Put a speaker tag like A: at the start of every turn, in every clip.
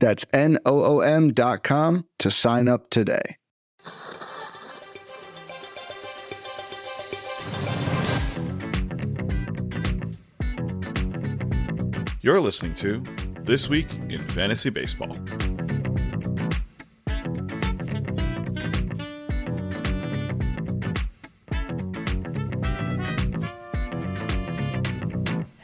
A: That's N-O-O-M dot com to sign up today.
B: You're listening to This Week in Fantasy Baseball.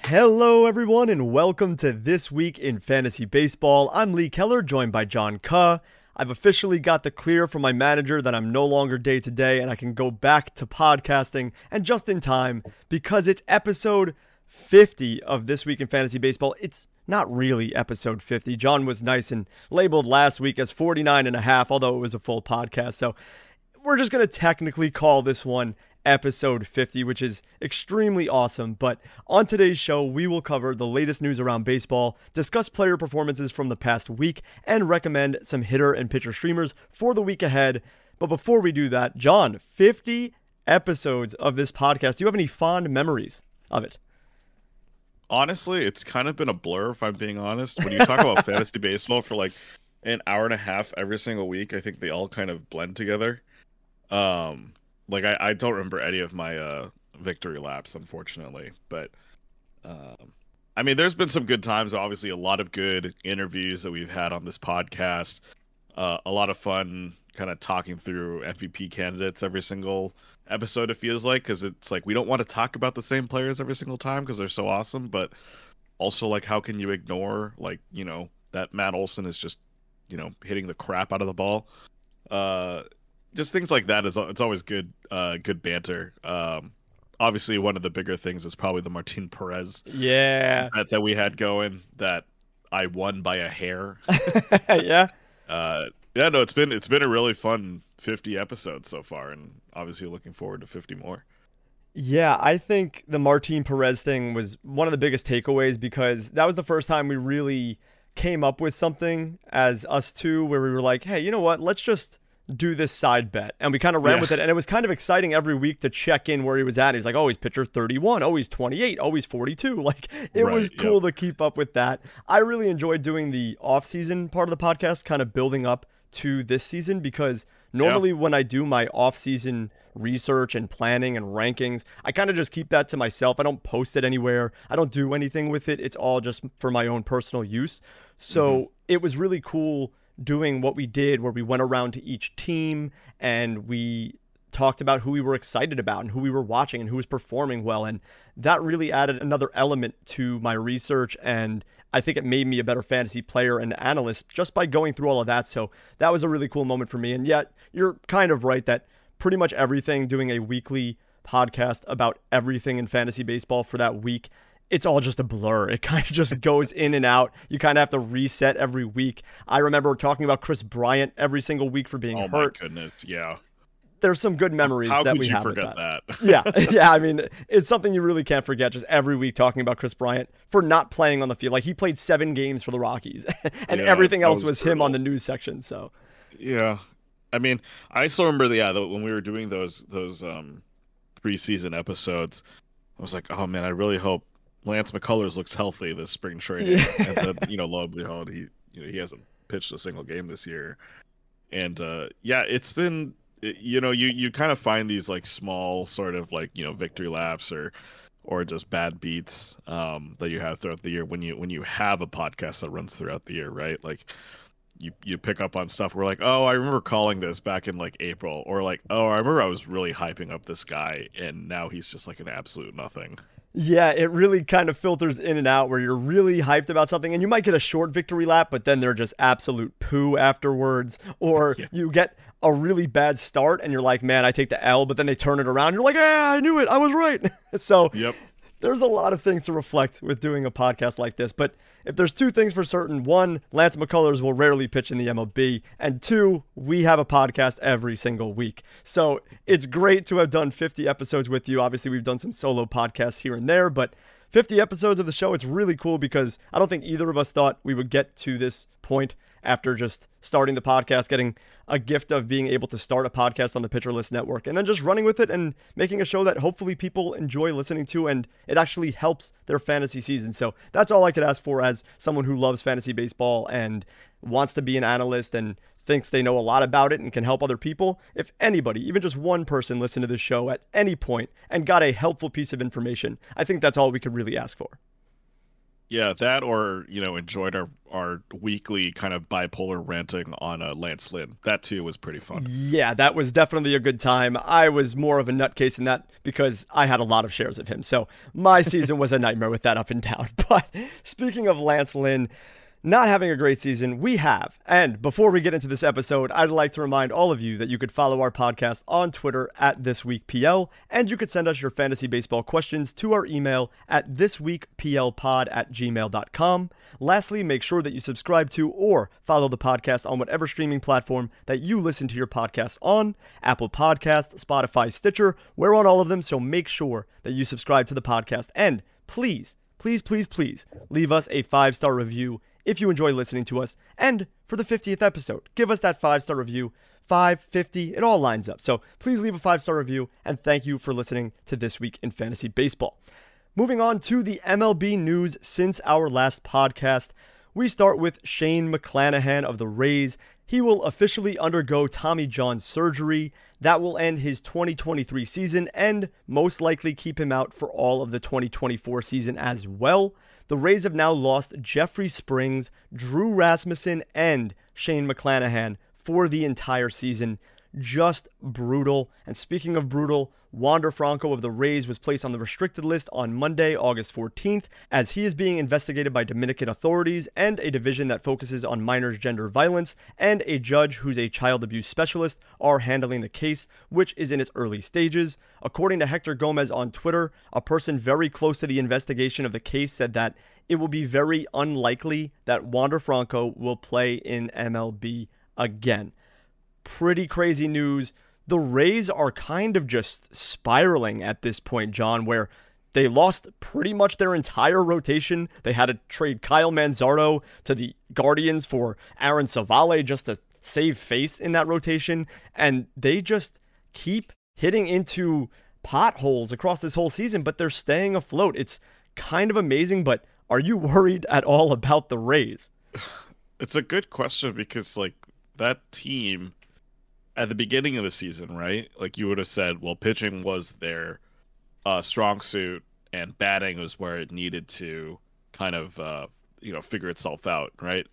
C: Hello, everyone, and welcome to This Week in Fantasy Baseball. I'm Lee Keller, joined by John Ke. I've officially got the clear from my manager that I'm no longer day to day and I can go back to podcasting and just in time because it's episode 50 of This Week in Fantasy Baseball. It's not really episode 50. John was nice and labeled last week as 49 and a half, although it was a full podcast. So we're just going to technically call this one episode 50, which is extremely awesome. But on today's show, we will cover the latest news around baseball, discuss player performances from the past week, and recommend some hitter and pitcher streamers for the week ahead. But before we do that, John, 50 episodes of this podcast. Do you have any fond memories of it?
B: Honestly, it's kind of been a blur, if I'm being honest. When you talk about fantasy baseball for like an hour and a half every single week, I think they all kind of blend together. Um, like I, I don't remember any of my uh victory laps unfortunately but um i mean there's been some good times obviously a lot of good interviews that we've had on this podcast uh, a lot of fun kind of talking through mvp candidates every single episode it feels like because it's like we don't want to talk about the same players every single time because they're so awesome but also like how can you ignore like you know that matt olson is just you know hitting the crap out of the ball? Uh just things like that is it's always good uh good banter. Um obviously one of the bigger things is probably the martin perez
C: yeah.
B: bet that we had going that i won by a hair.
C: Yeah.
B: Uh yeah no it's been it's been a really fun 50 episodes so far and obviously looking forward to 50 more.
C: Yeah, I think the Martin Perez thing was one of the biggest takeaways because that was the first time we really came up with something as us two where we were like, hey, you know what? Let's just do this side bet. And we kind of ran yeah. with it. And it was kind of exciting every week to check in where he was at. He's like, oh, he's pitcher 31. Oh, he's 28. Oh, he's 42. Like, it right, was cool yep. to keep up with that. I really enjoyed doing the off-season part of the podcast, kind of building up to this season because normally when I do my off-season research and planning and rankings, I kind of just keep that to myself. I don't post it anywhere. I don't do anything with it. It's all just for my own personal use. So mm-hmm. it was really cool – doing what we did, where we went around to each team and we talked about who we were excited about and who we were watching and who was performing well. And that really added another element to my research. And I think it made me a better fantasy player and analyst just by going through all of that. So that was a really cool moment for me. And yet, you're kind of right that pretty much everything doing a weekly podcast about everything in fantasy baseball for that week it's all just a blur. It kind of just goes in and out. You kind of have to reset every week. I remember talking about Kris Bryant every single week for being
B: oh
C: hurt.
B: Oh my goodness, yeah.
C: There's some good memories
B: How
C: that we have.
B: How could you forget that?
C: that. yeah, yeah. I mean, it's something you really can't forget. Just every week talking about Kris Bryant for not playing on the field. Like he played seven games for the Rockies, and yeah, everything else was, was him on the news section. So.
B: Yeah, I mean, I still remember the yeah the, when we were doing those those um preseason episodes. I was like, oh man, I really hope Lance McCullers looks healthy this spring training, yeah. and then you know lo and behold, he you know he hasn't pitched a single game this year, and uh, yeah, it's been you know you you kind of find these like small sort of like you know victory laps or or just bad beats um, that you have throughout the year when you when you have a podcast that runs throughout the year, right? Like you you pick up on stuff. We're like, oh, I remember calling this back in like April, or like, oh, I remember I was really hyping up this guy, and now he's just like an absolute nothing.
C: Yeah, it really kind of filters in and out where you're really hyped about something and you might get a short victory lap, but then they're just absolute poo afterwards. Or yeah. you get a really bad start and you're like, man, I take the L, but then they turn it around. You're like, yeah, I knew it. I was right. so
B: yep.
C: there's a lot of things to reflect with doing a podcast like this. But if there's two things for certain, one, Lance McCullers will rarely pitch in the MLB, and two, we have a podcast every single week. So it's great to have done 50 episodes with you. Obviously, we've done some solo podcasts here and there, but 50 episodes of the show, it's really cool because I don't think either of us thought we would get to this point after just starting the podcast, getting a gift of being able to start a podcast on the Pitcher List Network, and then just running with it and making a show that hopefully people enjoy listening to and it actually helps their fantasy season. So that's all I could ask for as someone who loves fantasy baseball and wants to be an analyst and thinks they know a lot about it and can help other people. If anybody, even just one person, listened to this show at any point and got a helpful piece of information, I think that's all we could really ask for.
B: Yeah, that or you know enjoyed our our weekly kind of bipolar ranting on uh, Lance Lynn. That too was pretty fun.
C: Yeah, that was definitely a good time. I was more of a nutcase in that because I had a lot of shares of him. So my season was a nightmare with that up and down. But speaking of Lance Lynn, not having a great season, we have. And before we get into this episode, I'd like to remind all of you that you could follow our podcast on Twitter at ThisWeekPL, and you could send us your fantasy baseball questions to our email at thisweekplpod at gmail.com. Lastly, make sure that you subscribe to or follow the podcast on whatever streaming platform that you listen to your podcasts on Apple Podcast, Spotify, Stitcher. We're on all of them, so make sure that you subscribe to the podcast. And please, please, please, please leave us a five star review if you enjoy listening to us. And for the 50th episode, give us that five star review. 550, it all lines up. So please leave a five star review and thank you for listening to This Week in Fantasy Baseball. Moving on to the MLB news since our last podcast, we start with Shane McClanahan of the Rays. He will officially undergo Tommy John surgery. That will end his 2023 season and most likely keep him out for all of the 2024 season as well. The Rays have now lost Jeffrey Springs, Drew Rasmussen, and Shane McClanahan for the entire season. Just brutal. And speaking of brutal, Wander Franco of the Rays was placed on the restricted list on Monday, August 14th, as he is being investigated by Dominican authorities and a division that focuses on minors' gender violence, and a judge who's a child abuse specialist are handling the case, which is in its early stages. According to Hector Gomez on Twitter, a person very close to the investigation of the case said that it will be very unlikely that Wander Franco will play in MLB again. Pretty crazy news the Rays are kind of just spiraling at this point, John, where they lost pretty much their entire rotation. They had to trade Kyle Manzardo to the Guardians for Aaron Civale just to save face in that rotation. And they just keep hitting into potholes across this whole season, but they're staying afloat. It's kind of amazing, but are you worried at all about the Rays?
B: It's a good question because, like, that team at the beginning of the season, right? Like you would have said, well, pitching was their uh, strong suit, and batting was where it needed to kind of uh, you know figure itself out, right?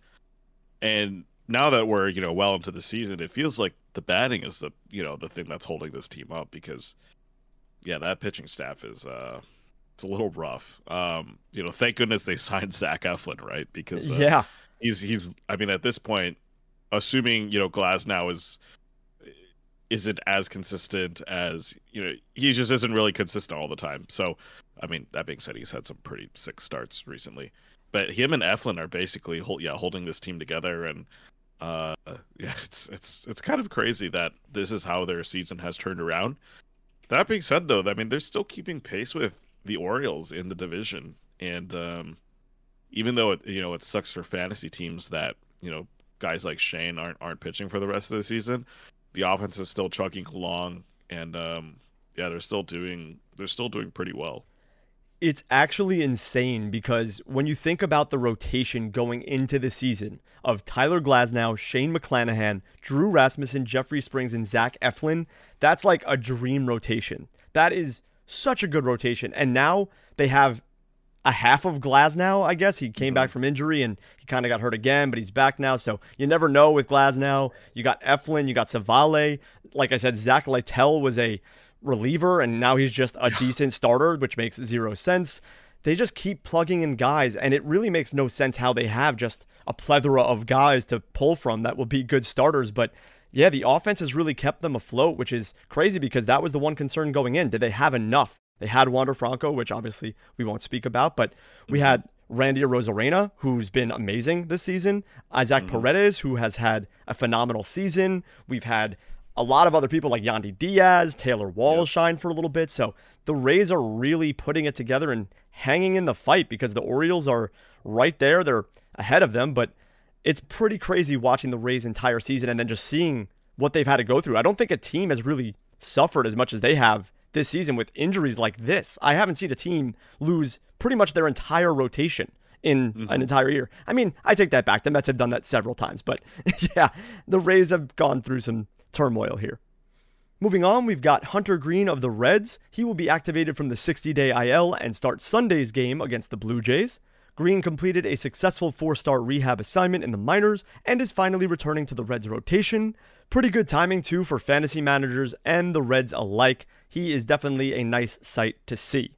B: And now that we're you know well into the season, it feels like the batting is the you know the thing that's holding this team up because yeah, that pitching staff is uh it's a little rough. Um, you know, thank goodness they signed Zach Eflin, right? Because uh,
C: yeah,
B: he's he's I mean at this point, assuming you know Glasnow is isn't as consistent as you know he just isn't really consistent all the time. So i mean that being said he's had some pretty sick starts recently. But him and eflin are basically yeah holding this team together. And uh yeah it's it's it's kind of crazy that this is how their season has turned around. That being said though i mean they're still keeping pace with the orioles in the division. And um even though it you know it sucks for fantasy teams that you know guys like shane aren't aren't pitching for the rest of the season the offense is still chugging along, and um, yeah, they're still doing they're still doing pretty well.
C: It's actually insane because when you think about the rotation going into the season of Tyler Glasnow, Shane McClanahan, Drew Rasmussen, Jeffrey Springs, and Zach Eflin, that's like a dream rotation. That is such a good rotation. And now they have a half of Glasnow, I guess. He came mm-hmm. back from injury and he kind of got hurt again, but he's back now. So you never know with Glasnow. You got Eflin, you got Civale. Like I said, Zach Littell was a reliever, and now he's just a decent starter, which makes zero sense. They just keep plugging in guys, and it really makes no sense how they have just a plethora of guys to pull from that will be good starters. But yeah, the offense has really kept them afloat, which is crazy because that was the one concern going in. Did they have enough They had Wander Franco, which obviously we won't speak about, but we
B: Mm-hmm.
C: had Randy Arozarena, who's been amazing this season. Isaac
B: Mhm.
C: Paredes, who has had a phenomenal season. We've had a lot of other people like Yandy Diaz, Taylor Wall
B: Yep.
C: shine for a little bit. So the Rays are really putting it together and hanging in the fight because the Orioles are right there. They're ahead of them, but it's pretty crazy watching the Rays entire season and then just seeing what they've had to go through. I don't think a team has really suffered as much as they have this season with injuries like this. I haven't seen a team lose pretty much their entire rotation in mm-hmm. an entire year. I mean, I take that back. The Mets have done that several times, but yeah, the Rays have gone through some turmoil here. Moving on, we've got Hunter Greene of the Reds. He will be activated from the 60 day IL and start Sunday's game against the Blue Jays. Greene completed a successful four star rehab assignment in the minors and is finally returning to the Reds rotation. Pretty good timing, too, for fantasy managers and the Reds alike. He is definitely a nice sight to see.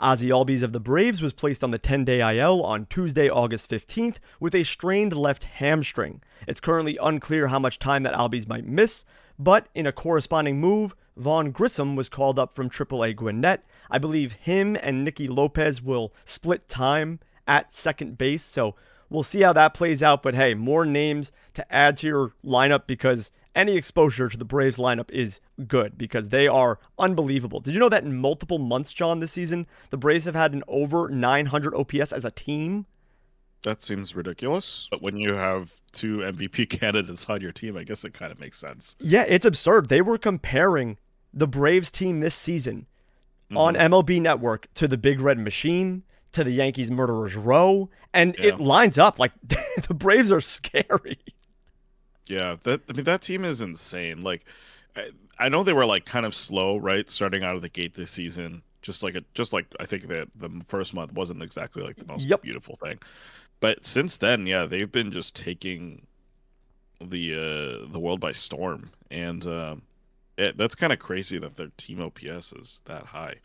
C: Ozzy Albies of the Braves was placed on the 10 day IL on Tuesday, August 15th, with a strained left hamstring. It's currently unclear how much time that Albies might miss, but in a corresponding move, Vaughn Grissom was called up from AAA Gwinnett. I believe him and Nicky Lopez will split time at second base, so we'll see how that plays out. But hey, more names to add to your lineup because any exposure to the Braves lineup is good because they are unbelievable. Did you know that in multiple months, John, this season, the Braves have had an over 900 OPS as a team?
B: That seems ridiculous. But when you have two MVP candidates on your team, I guess it kind of makes sense.
C: Yeah, it's absurd. They were comparing the Braves team this season on
B: Mhm.
C: MLB Network to the Big Red Machine, to the Yankees Murderers Row, and
B: Yeah.
C: it lines up like the Braves are scary.
B: Yeah, that I mean that team is insane. Like, I, I know they were like kind of slow, right, starting out of the gate this season. Just like a, just like I think that the first month wasn't exactly like the most
C: Yep.
B: beautiful thing, but since then, yeah, they've been just taking the uh the world by storm, and um, it, that's kind of crazy that their team OPS is that high.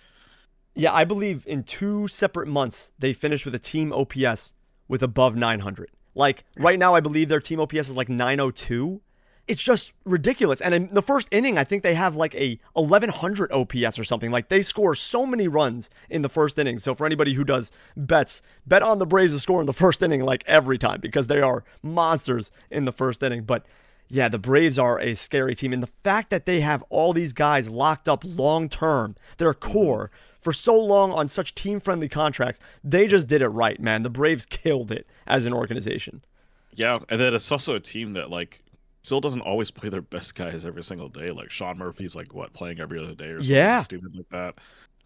C: Yeah, I believe in two separate months they finished with a team OPS with above 900. Like right now, I believe their team OPS is like 902. It's just ridiculous. And in the first inning, I think they have like a 1100 OPS or something. Like they score so many runs in the first inning. So for anybody who does bets, bet on the Braves to score in the first inning like every time because they are monsters in the first inning. But yeah, the Braves are a scary team. And the fact that they have all these guys locked up long term, their mm-hmm. core, for so long on such team friendly contracts, they just did it right, man. The Braves killed it as an organization.
B: Yeah, and then it's also a team that like still doesn't always play their best guys every single day. Like Sean Murphy's like what playing every other day or something
C: Yeah.
B: stupid like that.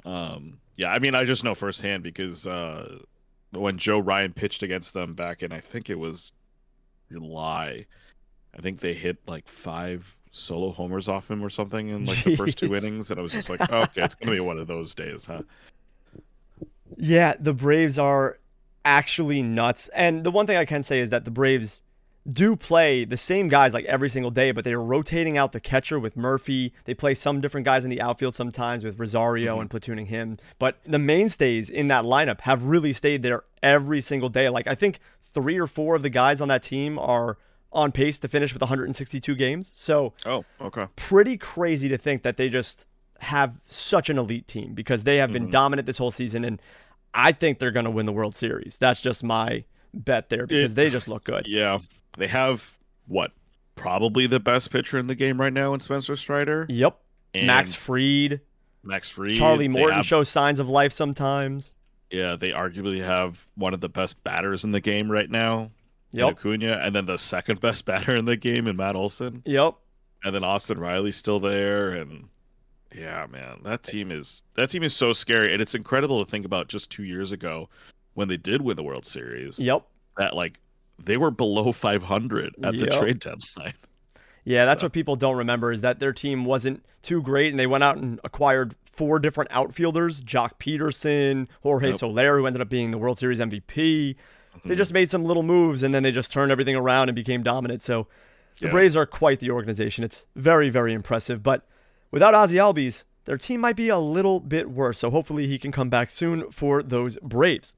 B: Um, yeah, I mean I just know firsthand because uh, when Joe Ryan pitched against them back in I think it was July, I think they hit like five solo homers off him or something in like the first two innings, and I was just like, oh, okay, it's gonna be one of those days, huh?
C: Yeah, the Braves are actually nuts. And the one thing I can say is that the Braves do play the same guys like every single day, but they are rotating out the catcher with Murphy. They play some different guys in the outfield sometimes with Rosario
B: Mhm.
C: and platooning him. But the mainstays in that lineup have really stayed there every single day. Like I think three or four of the guys on that team are on pace to finish with 162 games. So
B: Oh, okay.
C: pretty crazy to think that they just have such an elite team because they have been
B: Mhm.
C: dominant this whole season and I think they're going to win the World Series. That's just my bet there because
B: It-
C: they just look good.
B: Yeah, they have what probably the best pitcher in the game right now in Spencer Strider.
C: Yep. Max
B: And
C: Fried,
B: Max Fried.
C: Charlie Morton
B: have-
C: shows signs of life sometimes.
B: Yeah, they arguably have one of the best batters in the game right now.
C: Yep.
B: Acuna, and then the second best batter in the game in Matt Olson,
C: Yep.
B: and then Austin Riley's still there, and yeah, man, that team is that team is so scary, and it's incredible to think about just two years ago when they did win the World Series
C: Yep.
B: that like they were below 500 at the
C: Yep.
B: trade deadline.
C: Yeah, that's
B: So-
C: what people don't remember is that their team wasn't too great and they went out and acquired four different outfielders, Joc Pederson, Jorge
B: Yep.
C: Soler, who ended up being the World Series MVP. They
B: Mhm.
C: just made some little moves and then they just turned everything around and became dominant. So the
B: Yeah.
C: Braves are quite the organization. It's very, very impressive. But without Ozzy Albies, their team might be a little bit worse. So hopefully he can come back soon for those Braves.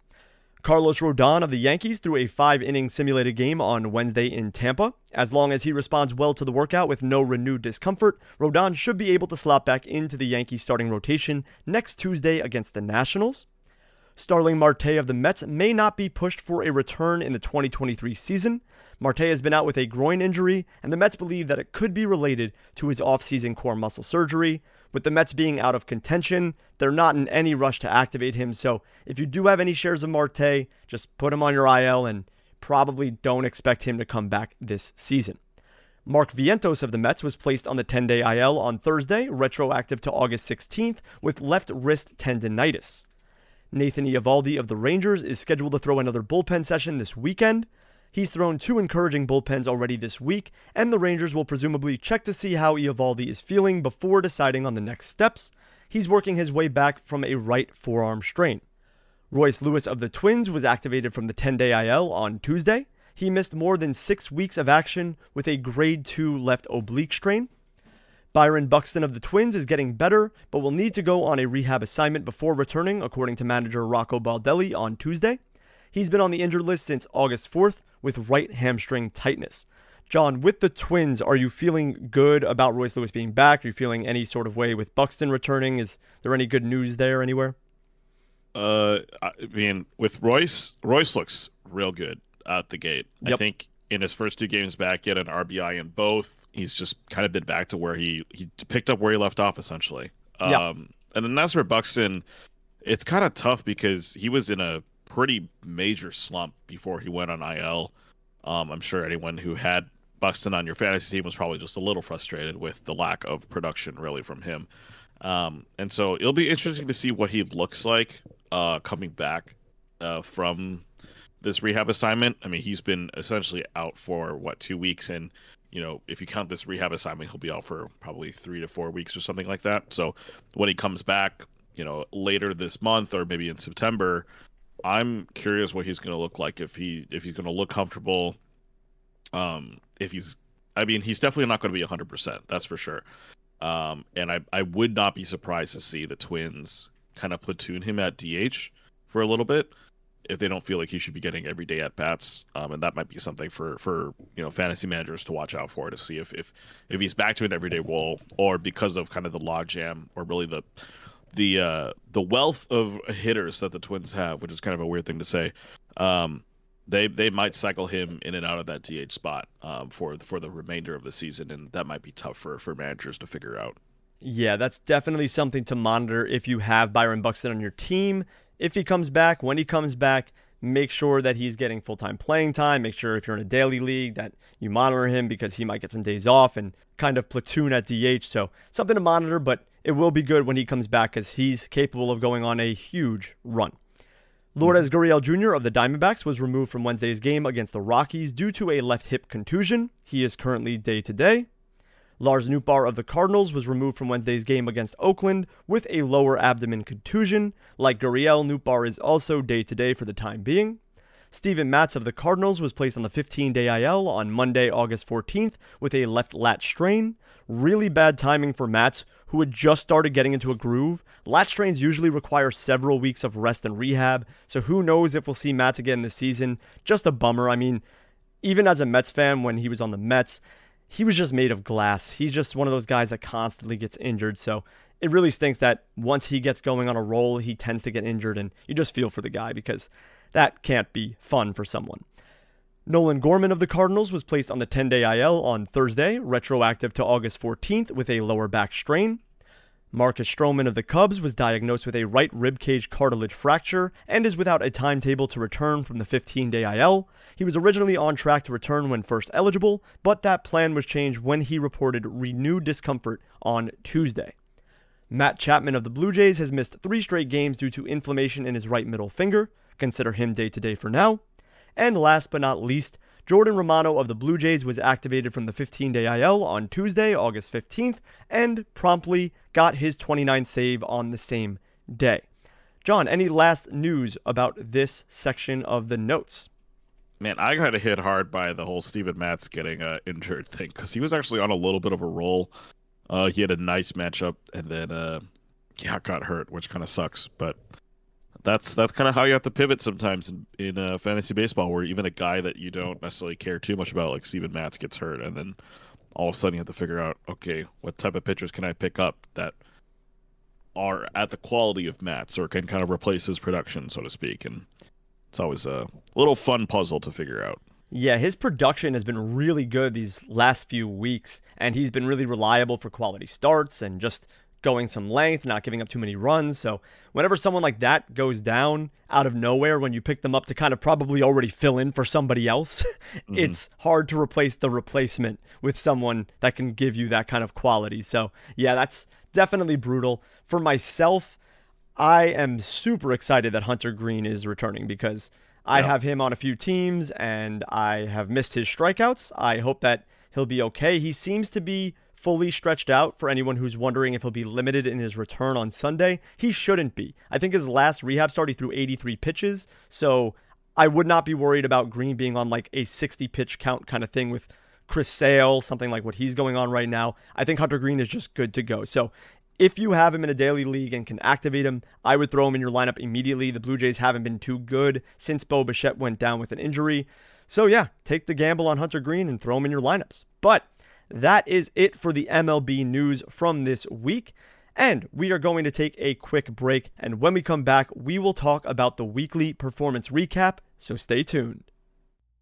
C: Carlos Rodon of the Yankees threw a five inning simulated game on Wednesday in Tampa. As long as he responds well to the workout with no renewed discomfort, Rodon should be able to slot back into the Yankees starting rotation next Tuesday against the Nationals. Starling Marte of the Mets may not be pushed for a return in the 2023 season. Marte has been out with a groin injury, and the Mets believe that it could be related to his offseason core muscle surgery. With the Mets being out of contention, they're not in any rush to activate him. So if you do have any shares of Marte, just put him on your IL and probably don't expect him to come back this season. Mark Vientos of the Mets was placed on the 10 day IL on Thursday, retroactive to August 16th, with left wrist tendonitis. Nathan Eovaldi of the Rangers is scheduled to throw another bullpen session this weekend. He's thrown two encouraging bullpens already this week, and the Rangers will presumably check to see how Eovaldi is feeling before deciding on the next steps. He's working his way back from a right forearm strain. Royce Lewis of the Twins was activated from the 10 day IL on Tuesday. He missed more than six weeks of action with a grade 2 left oblique strain. Byron Buxton of the Twins is getting better, but will need to go on a rehab assignment before returning, according to manager Rocco Baldelli on Tuesday. He's been on the injured list since August 4th with right hamstring tightness. John, with the Twins, are you feeling good about Royce Lewis being back? Are you feeling any sort of way with Buxton returning? Is there any good news there anywhere?
B: Uh, I mean, with Royce, Royce looks real good out the gate. Yep. I think in his first two games back, had an RBI in both he's just kind of been back to where he he picked up where he left off essentially. Yeah. Um, and then that's where Buxton, it's kind of tough because he was in a pretty major slump before he went on IL. Um, I'm sure anyone who had Buxton on your fantasy team was probably just a little frustrated with the lack of production really from him. Um, and so it'll be interesting to see what he looks like uh, coming back uh, from this rehab assignment. I mean, he's been essentially out for what two weeks, and you know, if you count this rehab assignment, he'll be out for probably three to four weeks or something like that. So when he comes back, you know, later this month or maybe in September, I'm curious what he's going to look like if he if he's going to look comfortable. Um, if he's, I mean, he's definitely not going to be 100. percent That's for sure. Um, and I I would not be surprised to see the Twins kind of platoon him at DH for a little bit if they don't feel like he should be getting every day at bats, um, and that might be something for for you know fantasy managers to watch out for to see if if if he's back to an everyday role or because of kind of the logjam or really the the uh, the wealth of hitters that the Twins have, which is kind of a weird thing to say. Um, they they might cycle him in and out of that DH spot um, for for the remainder of the season, and that might be tough for for managers to figure out.
C: Yeah, that's definitely something to monitor if you have Byron Buxton on your team if he comes back, when he comes back, make sure that he's getting full time playing time. Make sure if you're in a daily league that you monitor him because he might get some days off and kind of platoon at DH. So something to monitor, but it will be good when he comes back because he's capable of going on a huge run. Lourdes mm-hmm. Gurriel Jr. of the Diamondbacks was removed from Wednesday's game against the Rockies due to a left hip contusion. He is currently day to day. Lars Nootbaar of the Cardinals was removed from Wednesday's game against Oakland with a lower abdomen contusion. Like Gurriel, Nootbaar is also day to day for the time being. Steven Matz of the Cardinals was placed on the 15 day IL on Monday, August 14th with a left lat strain. Really bad timing for Matz, who had just started getting into a groove. Lat strains usually require several weeks of rest and rehab, so who knows if we'll see Matz again this season. Just a bummer. I mean, even as a Mets fan, when he was on the Mets, he was just made of glass. He's just one of those guys that constantly gets injured. So it really stinks that once he gets going on a roll, he tends to get injured, and you just feel for the guy because that can't be fun for someone. Nolan Gorman of the Cardinals was placed on the 10 day IL on Thursday, retroactive to August 14th, with a lower back strain. Marcus Stroman of the Cubs was diagnosed with a right rib cage cartilage fracture and is without a timetable to return from the 15 day IL. He was originally on track to return when first eligible, but that plan was changed when he reported renewed discomfort on Tuesday. Matt Chapman of the Blue Jays has missed three straight games due to inflammation in his right middle finger. Consider him day to day for now. And last but not least, Jordan Romano of the Blue Jays was activated from the 15 day IL on Tuesday, August 15th, and promptly got his 29th save on the same day. John, any last news about this section of the notes?
B: Man, I got hit hard by the whole Steven Matz getting uh, injured thing because he was actually on a little bit of a roll. Uh, he had a nice matchup and then uh, yeah, got hurt, which kind of sucks. But that's that's kind of how you have to pivot sometimes in, in uh, fantasy baseball, where even a guy that you don't necessarily care too much about, like Steven Matz, gets hurt, and then all of a sudden you have to figure out, okay, what type of pitchers can I pick up that are at the quality of Matz or can kind of replace his production, so to speak, and it's always a little fun puzzle to figure out.
C: Yeah, his production has been really good these last few weeks, and he's been really reliable for quality starts and just going some length, not giving up too many runs. So, whenever someone like that goes down out of nowhere, when you pick them up to kind of probably already fill in for somebody else, mm-hmm. it's hard to replace the replacement with someone that can give you that kind of quality. So, yeah, that's definitely brutal. For myself, I am super excited that Hunter Greene is returning because I have him on a few teams and I have missed his strikeouts. I hope that he'll be okay. He seems to be fully stretched out for anyone who's wondering if he'll be limited in his return on Sunday. He shouldn't be. I think his last rehab start he threw 83 pitches, so I would not be worried about Greene being on like a 60 pitch count kind of thing with Chris Sale, something like what he's going on right now. I think Hunter Greene is just good to go. So if you have him in a daily league and can activate him, I would throw him in your lineup immediately. The Blue Jays haven't been too good since Bo Bichette went down with an injury. So, yeah, take the gamble on Hunter Greene and throw him in your lineups. But that is it for the MLB news from this week. And we are going to take a quick break. And when we come back, we will talk about the weekly performance recap. So, stay tuned.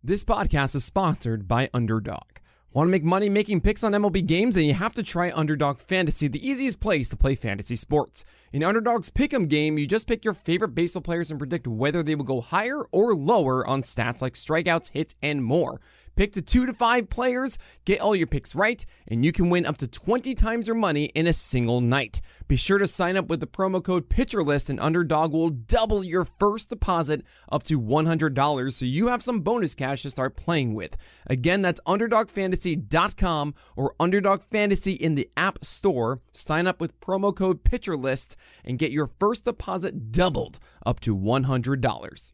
D: This podcast is sponsored by Underdog. Want to make money making picks on MLB games? And you have to try Underdog Fantasy, the easiest place to play fantasy sports. In Underdog's Pick'em game, you just pick your favorite baseball players and predict whether they will go higher or lower on stats like strikeouts, hits, and more. Pick to two to five players, get all your picks right, and you can win up to 20 times your money in a single night. Be sure to sign up with the promo code PitcherList, and Underdog will double your first deposit up to $100 so you have some bonus cash to start playing with. Again, that's UnderdogFantasy.com or Underdog Fantasy in the App Store. Sign up with promo code PitcherList and get your first deposit doubled up to $100.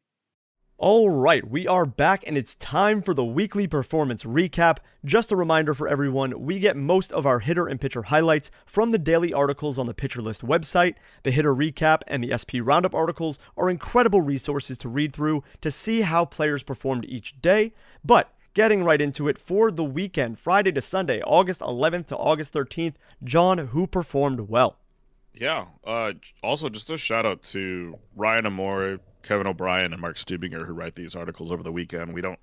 C: All right, we are back and it's time for the weekly performance recap. Just a reminder for everyone, we get most of our hitter and pitcher highlights from the daily articles on the Pitcher List website. The hitter recap and the SP Roundup articles are incredible resources to read through to see how players performed each day. But getting right into it for the weekend, Friday to Sunday, August 11th to August 13th, John, who performed well?
B: Yeah. Uh, also, just a shout out to Ryan Amore, Kevin O'Brien, and Mark Stubinger who write these articles over the weekend. We don't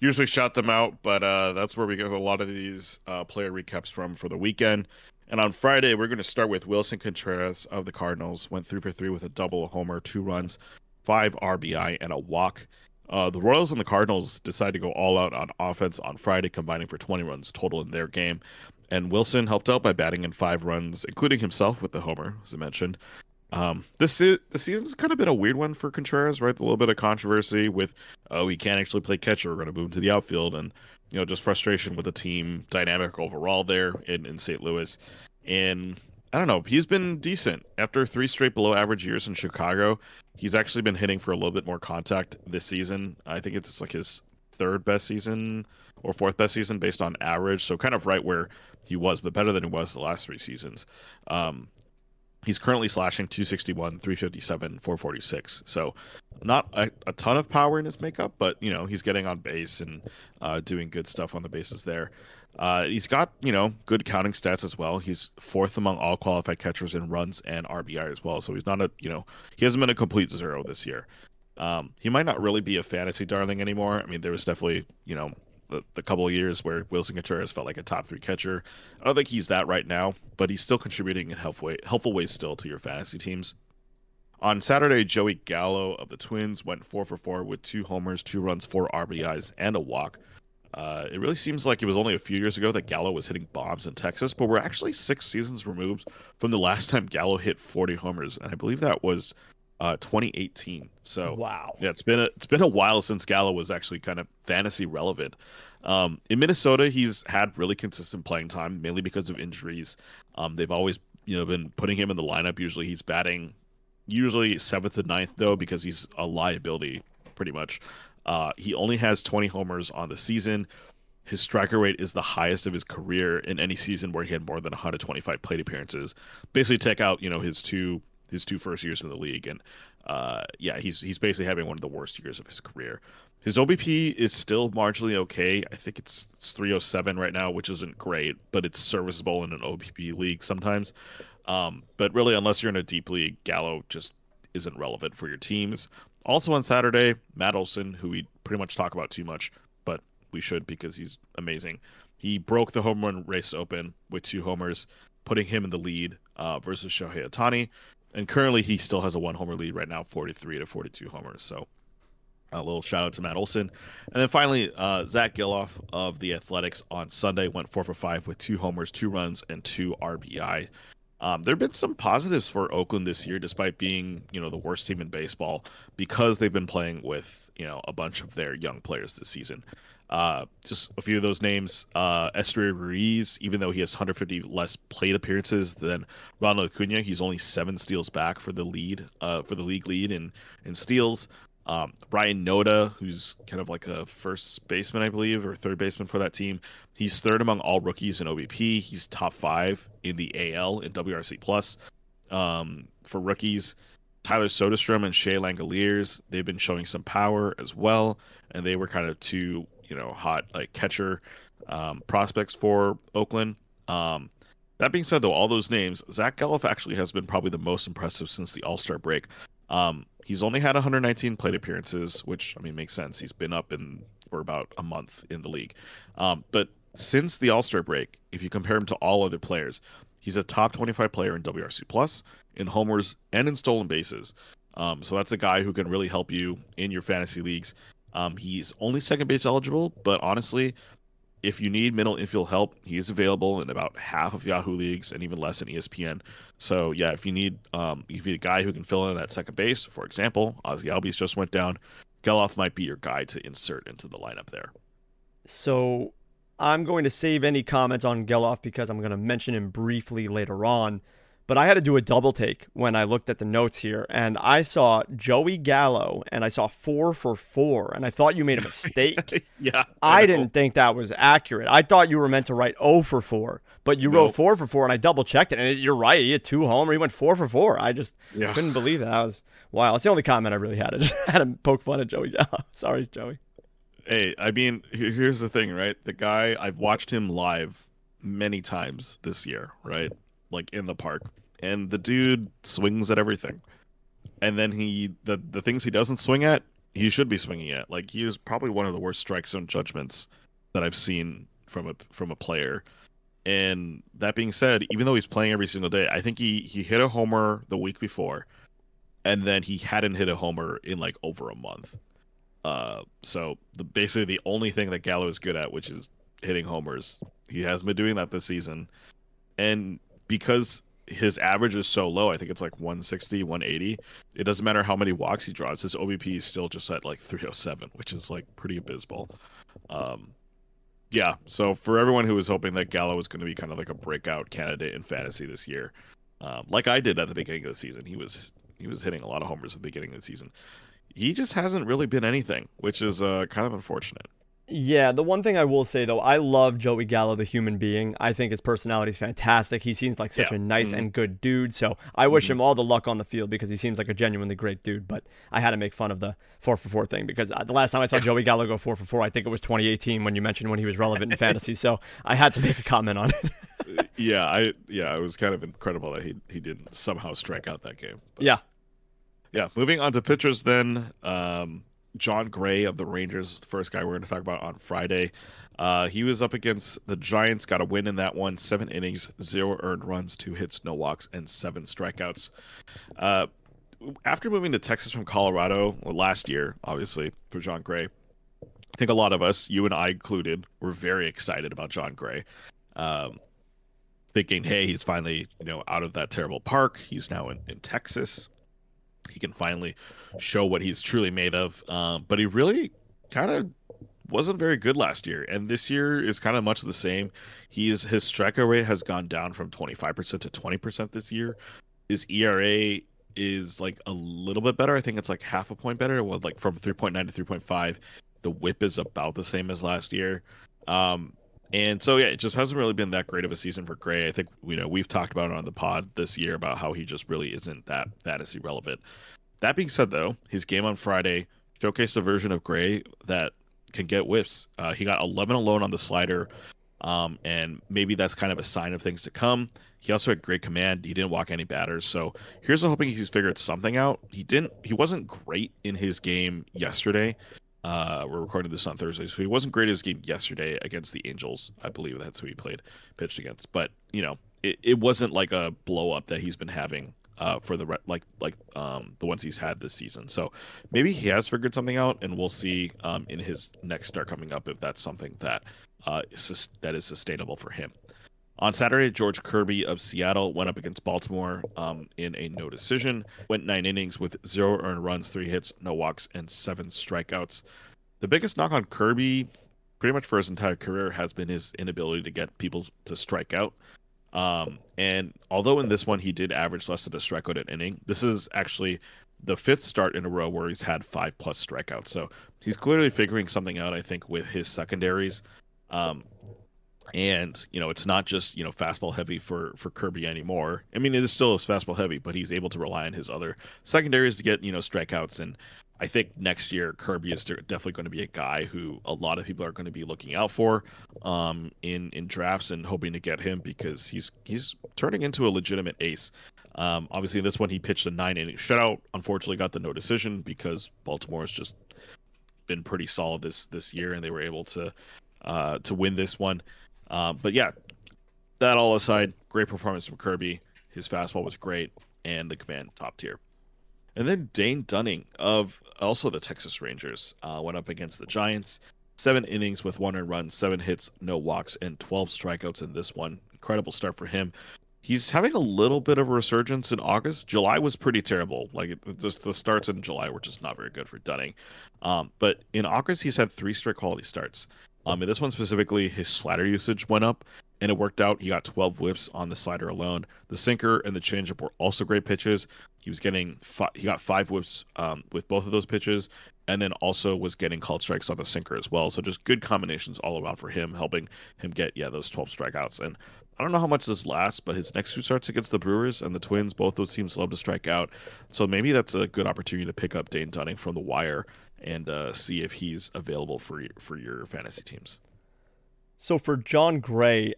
B: usually shout them out, but uh, that's where we get a lot of these uh, player recaps from for the weekend. And on Friday, we're going to start with Willson Contreras of the Cardinals. Went three for three with a double, a homer, two runs, five RBI, and a walk. Uh, the Royals and the Cardinals decided to go all out on offense on Friday, combining for 20 runs total in their game. And Wilson helped out by batting in five runs, including himself with the homer, as I mentioned. Um, this the season's kind of been a weird one for Contreras, right? A little bit of controversy with, oh, he can't actually play catcher. We're going to move him to the outfield, and you know, just frustration with the team dynamic overall there in in St. Louis. And I don't know. He's been decent after three straight below average years in Chicago. He's actually been hitting for a little bit more contact this season. I think it's like his third best season or fourth best season based on average. So kind of right where he was, but better than he was the last three seasons. Um, he's currently slashing 261, 357, 446. So not a, a, ton of power in his makeup, but you know he's getting on base and uh, doing good stuff on the bases there. Uh, he's got you know good counting stats as well. He's fourth among all qualified catchers in runs and RBI as well. So he's not a you know he hasn't been a complete zero this year. Um, he might not really be a fantasy darling anymore. I mean, there was definitely you know the, the couple of years where Willson Contreras felt like a top three catcher. I don't think he's that right now, but he's still contributing in helpful way, helpful ways still to your fantasy teams. On Saturday, Joey Gallo of the Twins went four for four with two homers, two runs, four RBIs, and a walk. Uh, it really seems like it was only a few years ago that Gallo was hitting bombs in Texas, but we're actually six seasons removed from the last time Gallo hit 40 homers, and I believe that was uh, 2018. So
C: wow,
B: yeah, it's been a it's been a while since Gallo was actually kind of fantasy relevant. Um, in Minnesota, he's had really consistent playing time, mainly because of injuries. Um, they've always you know been putting him in the lineup. Usually, he's batting usually seventh to ninth though because he's a liability pretty much. Uh, he only has 20 homers on the season. His striker rate is the highest of his career in any season where he had more than 125 plate appearances. Basically, take out you know his two his two first years in the league, and uh, yeah, he's he's basically having one of the worst years of his career. His OBP is still marginally okay. I think it's, it's 307 right now, which isn't great, but it's serviceable in an OBP league sometimes. Um, but really, unless you're in a deep league, Gallo just isn't relevant for your teams. Also on Saturday, Matt Olson, who we pretty much talk about too much, but we should because he's amazing. He broke the home run race open with two homers, putting him in the lead uh, versus Shohei Ohtani and currently he still has a one homer lead right now, 43 to 42 homers. So a little shout out to Matt Olson. And then finally, uh, Zack Gelof of the Athletics on Sunday went four for five with two homers, two runs, and two RBI. Um, there have been some positives for Oakland this year, despite being you know the worst team in baseball, because they've been playing with you know a bunch of their young players this season. Uh, just a few of those names. Uh, Esteury Ruiz, even though he has 150 less plate appearances than Ronald Acuna, he's only seven steals back for the lead, uh, for the league lead in in steals. Um, Ryan Noda, who's kind of like a first baseman, I believe, or third baseman for that team. He's third among all rookies in OBP. He's top five in the AL in WRC plus um, for rookies. Tyler Soderstrom and Shea Langeliers, they've been showing some power as well, and they were kind of two you know hot like catcher um, prospects for Oakland. Um, that being said, though, all those names, Zack Gelof actually has been probably the most impressive since the All Star break. Um, he's only had 119 plate appearances, which I mean makes sense. He's been up in for about a month in the league, um, but since the All Star break, if you compare him to all other players, he's a top 25 player in WRC plus, in homers, and in stolen bases. Um, so that's a guy who can really help you in your fantasy leagues. Um, he's only second base eligible, but honestly, if you need middle infield help, he is available in about half of Yahoo leagues and even less in ESPN. So yeah, if you need um, if you need a guy who can fill in at second base, for example, Ozzy Albies just went down. Gelof might be your guy to insert into the lineup there.
C: So I'm going to save any comments on Gelof because I'm going to mention him briefly later on. But I had to do a double take when I looked at the notes here, and I saw Joey Gallo, and I saw four for four, and I thought you made a mistake.
B: yeah,
C: I, I didn't think that was accurate. I thought you were meant to write O for four, but you nope. wrote four for four, and I double checked it, and it, you're right. He had two homer. He went four for four. I just yeah. couldn't believe it. That was wow. That's the only comment I really had. I just had to poke fun at Joey Gallo. Sorry, Joey.
B: Hey, I mean, here's the thing, right? The guy I've watched him live many times this year, right? Like in the park, and the dude swings at everything. And then he the the things he doesn't swing at, he should be swinging at. Like he is probably one of the worst strike zone judgments that I've seen from a from a player. And that being said, even though he's playing every single day, I think he he hit a homer the week before, and then he hadn't hit a homer in like over a month. Uh, so the basically the only thing that Gallo is good at, which is hitting homers, he has been doing that this season. And because his average is so low, I think it's like 160, 180. It doesn't matter how many walks he draws, his OBP is still just at like 307, which is like pretty abysmal. Um, yeah, so for everyone who was hoping that Gallo was going to be kind of like a breakout candidate in fantasy this year, um, like I did at the beginning of the season. He was he was hitting a lot of homers at the beginning of the season. He just hasn't really been anything, which is uh, kind of unfortunate.
C: Yeah, the one thing I will say though, I love Joey Gallo, the human being. I think his personality is fantastic. He seems like such
B: Yeah.
C: a nice
B: Mhm.
C: and good dude. So I wish
B: Mhm.
C: him all the luck on the field because he seems like a genuinely great dude. But I had to make fun of the four for four thing because uh, the last time I saw Joey Gallo go four for four, I think it was 2018 when you mentioned when he was relevant in fantasy. So I had to make a comment on it.
B: yeah, I yeah, it was kind of incredible that he he didn't somehow strike out that game. But,
C: yeah.
B: yeah. Moving on to pitchers, then um, Jon Gray of the Rangers, the first guy we're going to talk about on Friday. Uh, he was up against the Giants, got a win in that one, seven innings, zero earned runs, two hits, no walks, and seven strikeouts. Uh, after moving to Texas from Colorado well, last year, obviously for Jon Gray, I think a lot of us, you and I included, were very excited about Jon Gray. Um, thinking, hey, he's finally, you know, out of that terrible park. He's now in, in Texas. He can finally show what he's truly made of. Um, but he really kind of wasn't very good last year. And this year is kind of much the same. He's his strikeout rate has gone down from 25% to 20% this year. His ERA is like a little bit better. I think it's like half a point better. Well, like from 3.9 to 3.5. The whip is about the same as last year. Um, and so yeah, it just hasn't really been that great of a season for Gray. I think you know we've talked about it on the pod this year about how he just really isn't that fantasy relevant. That being said, though, his game on Friday showcased a version of Gray that can get whiffs. Uh, he got 11 alone on the slider, um, and maybe that's kind of a sign of things to come. He also had great command. He didn't walk any batters, so here's hoping he's figured something out. He didn't. He wasn't great in his game yesterday. Uh, we're recording this on Thursday, so he wasn't great his game yesterday against the Angels. I believe that's who he played, pitched against. But you know, it, it wasn't like a blow up that he's been having uh, for the re- like like um, the ones he's had this season. So maybe he has figured something out, and we'll see um, in his next start coming up if that's something that uh, that is sustainable for him. On Saturday, George Kirby of Seattle went up against Baltimore um, in a no decision. Went nine innings with zero earned runs, three hits, no walks, and seven strikeouts. The biggest knock on Kirby, pretty much for his entire career, has been his inability to get people to strike out. Um, and although in this one he did average less than a strikeout an inning, this is actually the fifth start in a row where he's had five plus strikeouts. So he's clearly figuring something out, I think, with his secondaries. Um, and you know, it's not just you know fastball heavy for for Kirby anymore. I mean, it is still fastball heavy, but he's able to rely on his other secondaries to get you know strikeouts. And I think next year Kirby is definitely going to be a guy who a lot of people are going to be looking out for um, in in drafts and hoping to get him because he's he's turning into a legitimate ace. Um, obviously, this one he pitched a nine inning shutout. Unfortunately, got the no decision because Baltimore has just been pretty solid this this year, and they were able to uh, to win this one. Uh, but yeah, that all aside, great performance from Kirby. His fastball was great, and the command top tier. And then Dane Dunning of also the Texas Rangers uh, went up against the Giants. Seven innings with one run, seven hits, no walks, and 12 strikeouts in this one. Incredible start for him. He's having a little bit of a resurgence in August. July was pretty terrible. Like just the starts in July were just not very good for Dunning. Um, but in August, he's had three straight quality starts. Um, in this one specifically, his slider usage went up, and it worked out. He got 12 whiffs on the slider alone. The sinker and the changeup were also great pitches. He was getting fi- he got five whiffs um, with both of those pitches, and then also was getting called strikes on the sinker as well. So just good combinations all around for him, helping him get yeah those 12 strikeouts. And I don't know how much this lasts, but his next two starts against the Brewers and the Twins, both those teams love to strike out. So maybe that's a good opportunity to pick up Dane Dunning from the wire and uh, see if he's available for for your fantasy teams.
C: So for Jon Gray,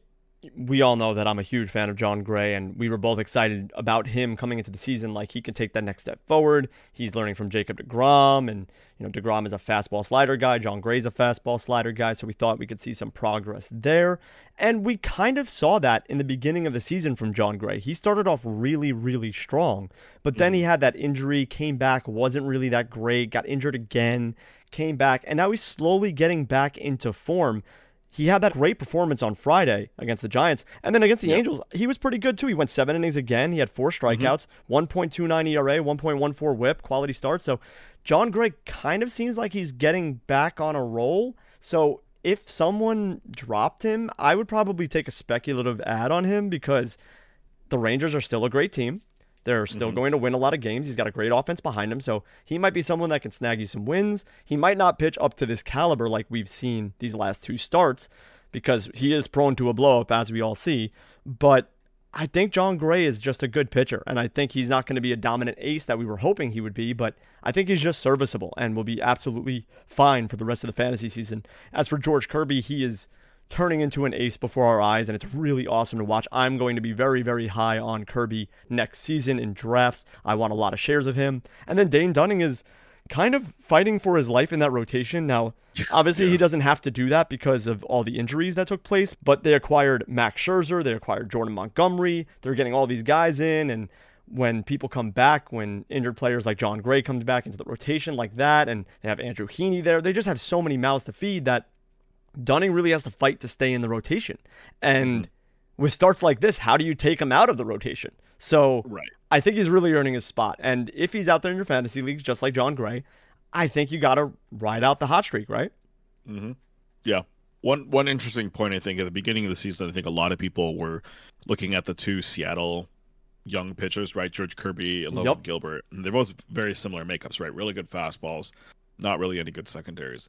C: we all know that I'm a huge fan of Jon Gray, and we were both excited about him coming into the season. Like he could take that next step forward. He's learning from Jacob DeGrom, and you know DeGrom is a fastball slider guy. Jon Gray's a fastball slider guy, so we thought we could see some progress there. And we kind of saw that in the beginning of the season from Jon Gray. He started off really, really strong, but then he mm-hmm. had that injury, came back, wasn't really that great, got injured again, came back, and now he's slowly getting back into form he had that great performance on Friday against the Giants. And then against the
B: Yep.
C: Angels, he was pretty good too. He went seven innings again. He had four mm-hmm. strikeouts, 1.29 ERA, 1.14 whip, quality start. So Jon Gray kind of seems like he's getting back on a roll. So if someone dropped him, I would probably take a speculative ad on him because the Rangers are still a great team. They're still
B: Mm-hmm.
C: going to win a lot of games. He's got a great offense behind him, so he might be someone that can snag you some wins. He might not pitch up to this caliber like we've seen these last two starts because he is prone to a blow up, as we all see. But I think Jon Gray is just a good pitcher, and I think he's not going to be a dominant ace that we were hoping he would be, but I think he's just serviceable and will be absolutely fine for the rest of the fantasy season. As for George Kirby, he is turning into an ace before our eyes, and it's really awesome to watch. I'm going to be very, very high on Kirby next season in drafts. I want a lot of shares of him. And then Dane Dunning is kind of fighting for his life in that rotation. Now, obviously, he doesn't have to do that because of all the injuries that took place, but they acquired Max Scherzer, they acquired Jordan Montgomery, they're getting all these guys in, and when people come back, when injured players like Jon Gray comes back into the rotation like that, and they have Andrew Heaney there, they just have so many mouths to feed that Dunning really has to fight to stay in the rotation. And with starts like this, how do you take him out of the rotation? So
B: Right.
C: I think he's really earning his spot. And if he's out there in your fantasy leagues, just like Jon Gray, I think you got to ride out the hot streak, right?
B: Mm-hmm. Yeah. One one interesting point I think at the beginning of the season, I think a lot of people were looking at the two Seattle young pitchers, right? George Kirby and Logan
C: Yep.
B: Gilbert. And they're both very similar makeups, right? Really good fastballs, not really any good secondaries.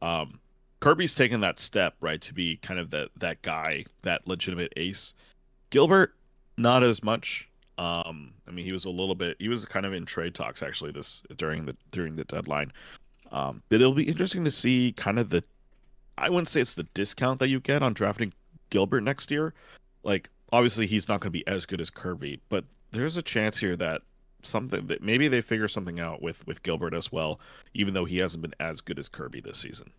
B: Um, Kirby's taken that step, right, to be kind of that that guy, that legitimate ace. Gilbert, not as much. Um, I mean, he was a little bit. He was kind of in trade talks actually this during the during the deadline. Um, but it'll be interesting to see kind of the. I wouldn't say it's the discount that you get on drafting Gilbert next year. Like, obviously, he's not going to be as good as Kirby, but there's a chance here that something that maybe they figure something out with with Gilbert as well, even though he hasn't been as good as Kirby this season.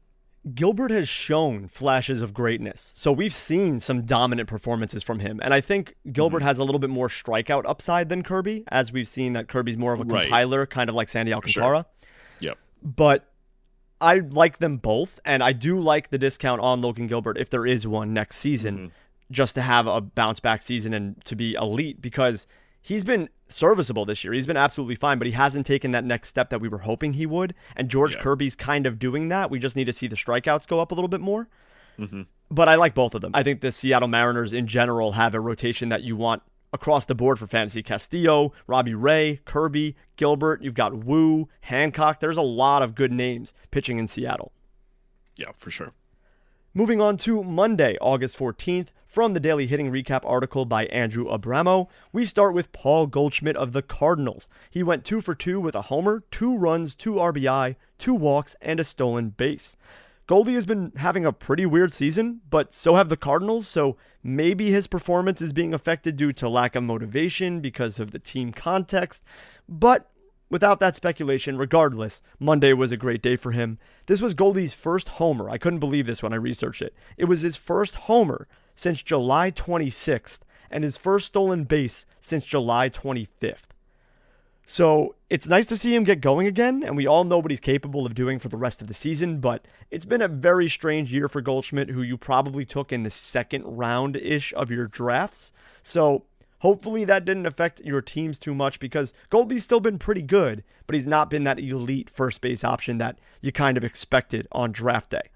C: Gilbert has shown flashes of greatness. So we've seen some dominant performances from him. And I think Gilbert has a little bit more strikeout upside than Kirby, as we've seen that Kirby's more of a
B: Right.
C: compiler, kind of like Sandy Alcantara.
B: Yep.
C: But I like them both, and I do like the discount on Logan Gilbert if there is one next season,
B: Mhm.
C: just to have a bounce back season and to be elite because he's been serviceable this year. He's been absolutely fine, but he hasn't taken that next step that we were hoping he would. And George
B: Yeah.
C: Kirby's kind of doing that. We just need to see the strikeouts go up a little bit more.
B: Mhm.
C: But I like both of them. I think the Seattle Mariners in general have a rotation that you want across the board for fantasy. Castillo, Robbie Ray, Kirby, Gilbert. You've got Woo, Hancock. There's a lot of good names pitching in Seattle.
B: Yeah, for sure.
C: Moving on to Monday, August 14th, from the Daily Hitting Recap article by Andrew Abramo, we start with Paul Goldschmidt of the Cardinals. He went two for two with a homer, two runs, two RBI, two walks, and a stolen base. Goldie has been having a pretty weird season, but so have the Cardinals, so maybe his performance is being affected due to lack of motivation because of the team context, but Without that speculation, regardless, Monday was a great day for him. This was Goldie's first homer. I couldn't believe this when I researched it. It was his first homer since July 26th and his first stolen base since July 25th. So it's nice to see him get going again, and we all know what he's capable of doing for the rest of the season, but it's been a very strange year for Goldschmidt, who you probably took in the second round ish of your drafts. So hopefully that didn't affect your teams too much because Goldie's still been pretty good, but he's not been that elite first base option that you kind of expected on draft day.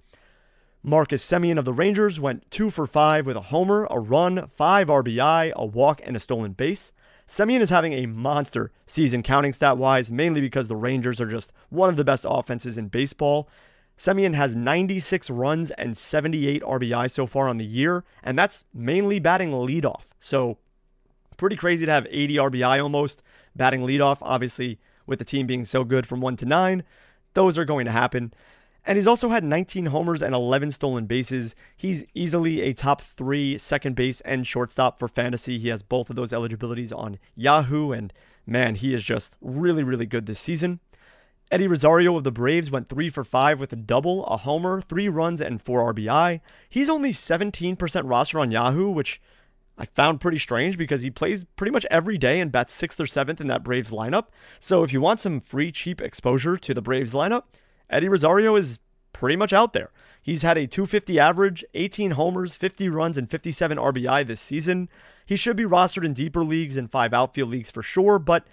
C: Marcus Semien of the Rangers went two for five with a homer, a run, five RBI, a walk, and a stolen base. Semien is having a monster season counting stat wise, mainly because the Rangers are just one of the best offenses in baseball. Semien has 96 runs and 78 RBI so far on the year, and that's mainly batting leadoff. So, pretty crazy to have 80 RBI almost batting leadoff. Obviously, with the team being so good from 1 to 9, those are going to happen. And he's also had 19 homers and 11 stolen bases. He's easily a top three second base and shortstop for fantasy. He has both of those eligibilities on Yahoo, and man, he is just really, really good this season. Eddie Rosario of the Braves went 3 for 5 with a double, a homer, 3 runs, and 4 RBI. He's only 17% roster on Yahoo, which I found pretty strange because he plays pretty much every day and bats 6th or 7th in that Braves lineup. So if you want some free, cheap exposure to the Braves lineup, Eddie Rosario is pretty much out there. He's had a 250 average, 18 homers, 50 runs, and 57 RBI this season. He should be rostered in deeper leagues and five outfield leagues for sure, but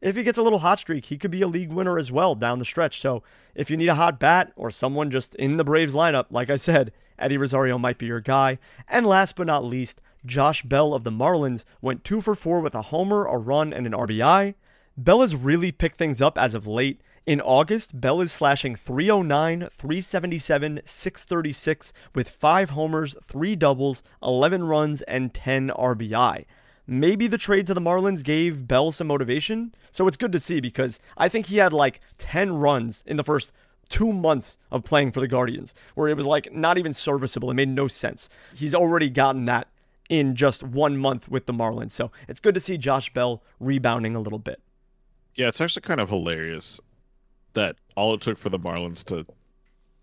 C: if he gets a little hot streak, he could be a league winner as well down the stretch. So if you need a hot bat or someone just in the Braves lineup, like I said, Eddie Rosario might be your guy. And last but not least, Josh Bell of the Marlins went 2 for 4 with a homer, a run, and an RBI. Bell has really picked things up as of late. In August, Bell is slashing 309, 377, 636 with 5 homers, 3 doubles, 11 runs, and 10 RBI. Maybe the trade to the Marlins gave Bell some motivation. So it's good to see because I think he had like 10 runs in the first two months of playing for the Guardians, where it was like not even serviceable. It made no sense. He's already gotten that in just one month with the Marlins. So it's good to see Josh Bell rebounding a little bit.
B: Yeah, it's actually kind of hilarious that all it took for the Marlins to,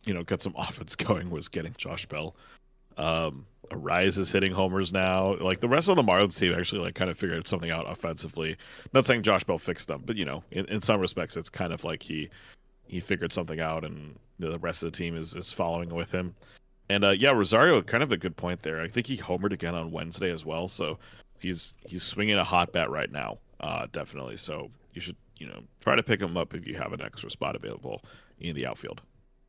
B: you know, get some offense going was getting Josh Bell. Um, Arraez is hitting homers now. Like the rest of the Marlins team actually like kind of figured something out offensively. Not saying Josh Bell fixed them, but you know, in, in some respects, it's kind of like he he figured something out, and the rest of the team is is following with him. And uh, yeah, Rosario, kind of a good point there. I think he homered again on Wednesday as well, so he's he's swinging a hot bat right now, uh, definitely. So you should you know try to pick him up if you have an extra spot available in the outfield.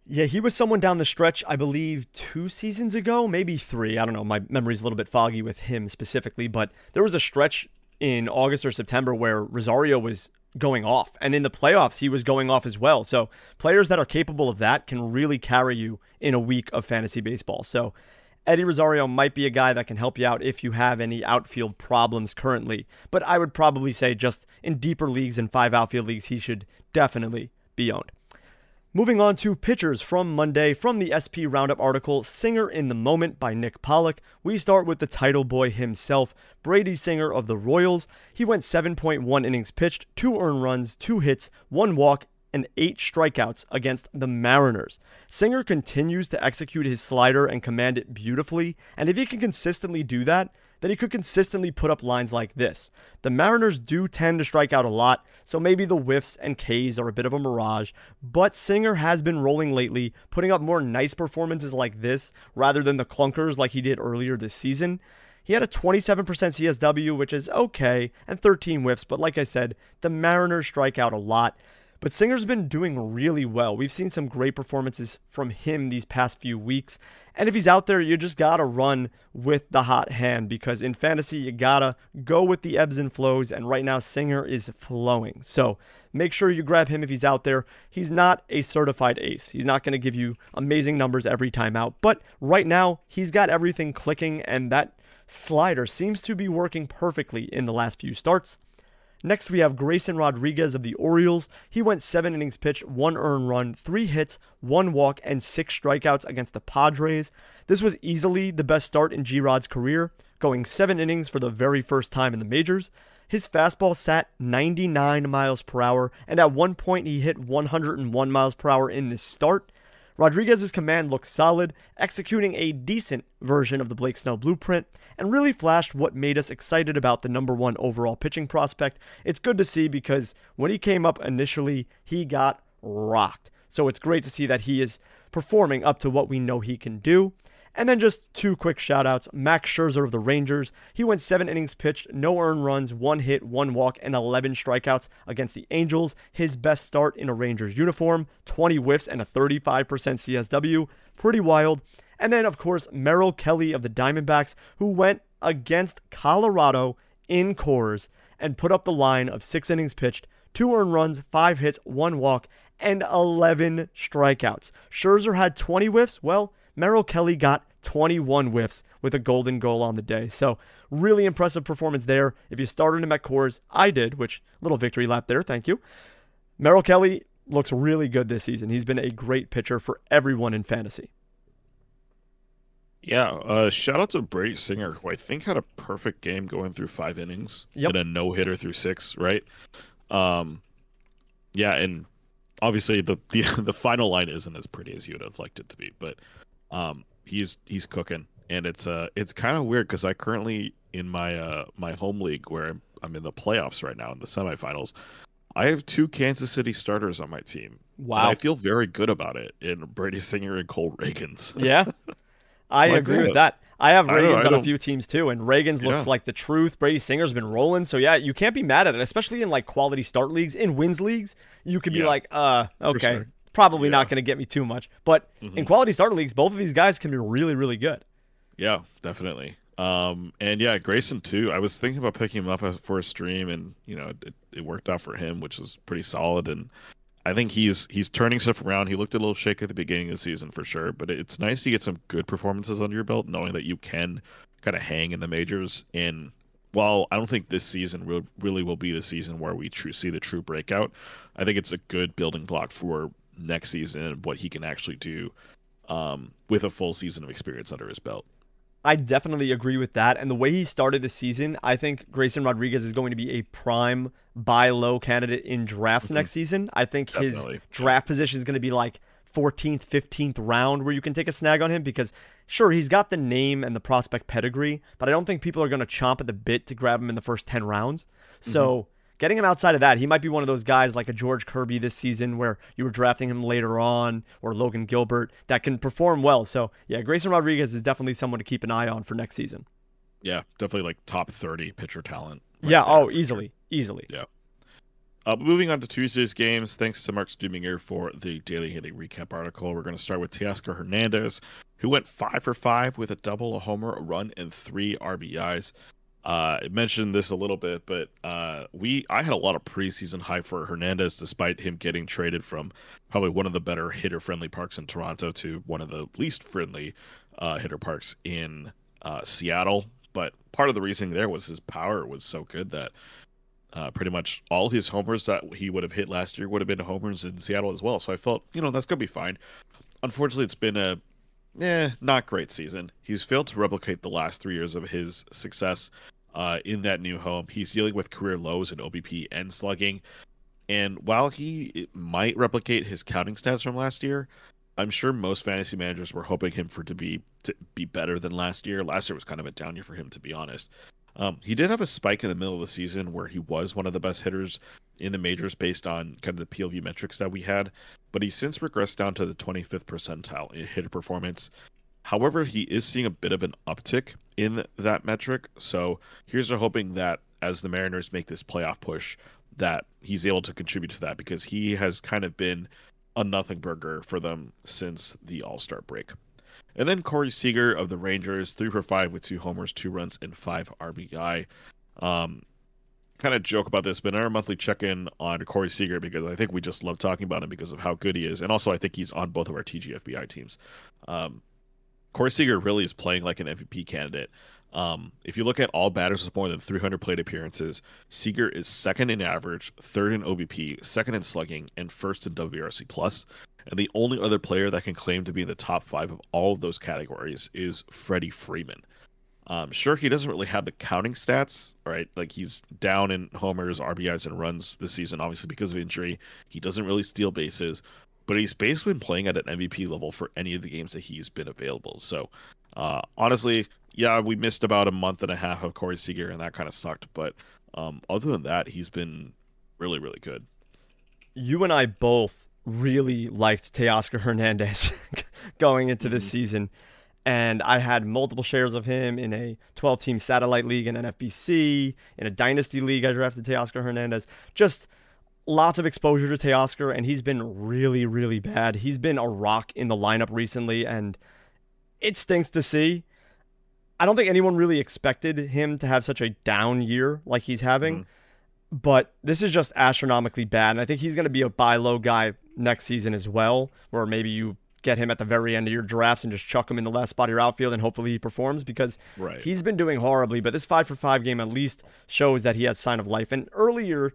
C: Yeah, he was someone down the stretch, I believe, two seasons ago, maybe three. I don't know. My memory's a little bit foggy with him specifically, but there was a stretch in August or September where Rosario was going off. And in the playoffs, he was going off as well. So players that are capable of that can really carry you in a week of fantasy baseball. So Eddie Rosario might be a guy that can help you out if you have any outfield problems currently. But I would probably say just in deeper leagues and five outfield leagues, he should definitely be owned. Moving on to pitchers from Monday from the SP Roundup article, Singer in the Moment by Nick Pollack. We start with the title boy himself, Brady Singer of the Royals. He went 7.1 innings pitched, two earned runs, two hits, one walk, and eight strikeouts against the Mariners. Singer continues to execute his slider and command it beautifully, and if he can consistently do that, then he could consistently put up lines like this. The Mariners do tend to strike out a lot, so maybe the whiffs and Ks are a bit of a mirage, but Singer has been rolling lately, putting up more nice performances like this rather than the clunkers like he did earlier this season. He had a 27% CSW, which is okay, and 13 whiffs, but like I said, the Mariners strike out a lot. But Singer's been doing really well. We've seen some great performances from him these past few weeks. And if he's out there, you just got to run with the hot hand because in fantasy, you got to go with the ebbs and flows. And right now, Singer is flowing. So make sure you grab him if he's out there. He's not a certified ace. He's not going to give you amazing numbers every time out. But right now, he's got everything clicking, and that slider seems to be working perfectly in the last few starts. Next, we have Grayson Rodriguez of the Orioles. He went seven innings pitched, one earned run, three hits, one walk, and six strikeouts against the Padres. This was easily the best start in G Rod's career, going seven innings for the very first time in the majors. His fastball sat 99 miles per hour, and at one point he hit 101 miles per hour in this start. Rodriguez's command looked solid, executing a decent version of the Blake Snell blueprint, and really flashed what made us excited about the number one overall pitching prospect. It's good to see because when he came up initially, he got rocked. So it's great to see that he is performing up to what we know he can do. And then just two quick shout outs. Max Scherzer of the Rangers. He went seven innings pitched, no earned runs, one hit, one walk, and 11 strikeouts against the Angels. His best start in a Rangers uniform, 20 whiffs and a 35% CSW. Pretty wild. And then, of course, Merrill Kelly of the Diamondbacks, who went against Colorado in Coors and put up the line of six innings pitched, two earned runs, five hits, one walk, and 11 strikeouts. Scherzer had 20 whiffs. Well, Merrill Kelly got 21 whiffs with a golden goal on the day. So, really impressive performance there. If you started him at Coors, I did, which little victory lap there. Thank you. Merrill Kelly looks really good this season. He's been a great pitcher for everyone in fantasy.
B: Yeah, uh, shout out to Brady Singer, who I think had a perfect game going through five innings
C: Yep.
B: and a no hitter through six, right? Um, yeah, and obviously the, the the final line isn't as pretty as you'd have liked it to be, but um, he's he's cooking, and it's uh it's kind of weird because I currently in my uh my home league where I'm, I'm in the playoffs right now in the semifinals, I have two Kansas City starters on my team.
C: Wow.
B: I feel very good about it in Brady Singer and Cole Ragans.
C: Yeah. I agree with that. I have
B: I
C: Ragans
B: I
C: on a few teams too, and Ragans looks like the truth. Brady Singer's been rolling, so yeah, you can't be mad at it, especially in like quality start leagues. In wins leagues, you could be
B: Yeah,
C: like, uh, okay,
B: sure.
C: Probably not going to get me too much. But in
B: Mhm.
C: quality starter leagues, both of these guys can be really, really good.
B: Yeah, definitely. Um, and yeah, Grayson too. I was thinking about picking him up for a stream, and you know, it, it worked out for him, which is pretty solid. And I think he's he's turning stuff around. He looked a little shaky at the beginning of the season for sure, but it's nice to get some good performances under your belt, knowing that you can kind of hang in the majors. And while I don't think this season will, really will be the season where we true, see the true breakout, I think it's a good building block for next season and what he can actually do um, with a full season of experience under his belt.
C: I definitely agree with that. And the way he started the season, I think Grayson Rodriguez is going to be a prime buy low candidate in drafts mm-hmm. next season. I think definitely. his draft position is going to be like 14th, 15th round where you can take a snag on him because, sure, he's got the name and the prospect pedigree, but I don't think people are going to chomp at the bit to grab him in the first 10 rounds. So. Mm-hmm getting him outside of that, he might be one of those guys like a George Kirby this season where you were drafting him later on or Logan Gilbert that can perform well. So, yeah, Grayson Rodriguez is definitely someone to keep an eye on for next season.
B: Yeah, definitely like top 30 pitcher talent.
C: Right yeah, oh, easily. Sure. Easily.
B: Yeah. Uh, moving on to Tuesday's games, thanks to Mark Stuminger for the daily hitting recap article. We're going to start with Teoscar Hernandez, who went five for five with a double, a homer, a run, and three RBIs. Uh, I mentioned this a little bit, but uh, we I had a lot of preseason hype for Hernandez, despite him getting traded from probably one of the better hitter friendly parks in Toronto to one of the least friendly uh, hitter parks in uh, Seattle. But part of the reasoning there was his power was so good that uh, pretty much all his homers that he would have hit last year would have been homers in Seattle as well. So I felt, you know, that's gonna be fine. Unfortunately, it's been a eh, not great season. He's failed to replicate the last three years of his success uh, in that new home. He's dealing with career lows in OBP and slugging. And while he might replicate his counting stats from last year, I'm sure most fantasy managers were hoping him for to be to be better than last year. Last year was kind of a down year for him, to be honest. Um, he did have a spike in the middle of the season where he was one of the best hitters in the majors based on kind of the PLV metrics that we had, but he's since regressed down to the 25th percentile in hitter performance. However, he is seeing a bit of an uptick in that metric. So here's hoping that as the Mariners make this playoff push, that he's able to contribute to that because he has kind of been a nothing burger for them since the All Star break. And then Corey Seager of the Rangers, three for five with two homers, two runs, and five RBI. Um, kind of joke about this, but in our monthly check in on Corey Seager because I think we just love talking about him because of how good he is, and also I think he's on both of our TGFBI teams. Um, Corey Seager really is playing like an MVP candidate. Um, if you look at all batters with more than 300 plate appearances, Seager is second in average, third in OBP, second in slugging, and first in WRC plus. And the only other player that can claim to be in the top five of all of those categories is Freddie Freeman. Um, sure, he doesn't really have the counting stats, right? Like he's down in homers, RBIs, and runs this season, obviously because of injury. He doesn't really steal bases, but he's basically been playing at an MVP level for any of the games that he's been available. So, uh, honestly, yeah, we missed about a month and a half of Corey Seager, and that kind of sucked. But um, other than that, he's been really, really good.
C: You and I both really liked Teoscar Hernandez going into this mm-hmm. season. And I had multiple shares of him in a 12 team satellite league in NFBC, in a dynasty league. I drafted Teoscar Hernandez. Just lots of exposure to Teoscar, and he's been really, really bad. He's been a rock in the lineup recently, and it stinks to see. I don't think anyone really expected him to have such a down year like he's having, mm-hmm. but this is just astronomically bad. And I think he's going to be a buy low guy next season as well, where maybe you get him at the very end of your drafts and just chuck him in the last spot of your outfield and hopefully he performs because right. he's been doing horribly. But this five for five game at least shows that he has sign of life. And earlier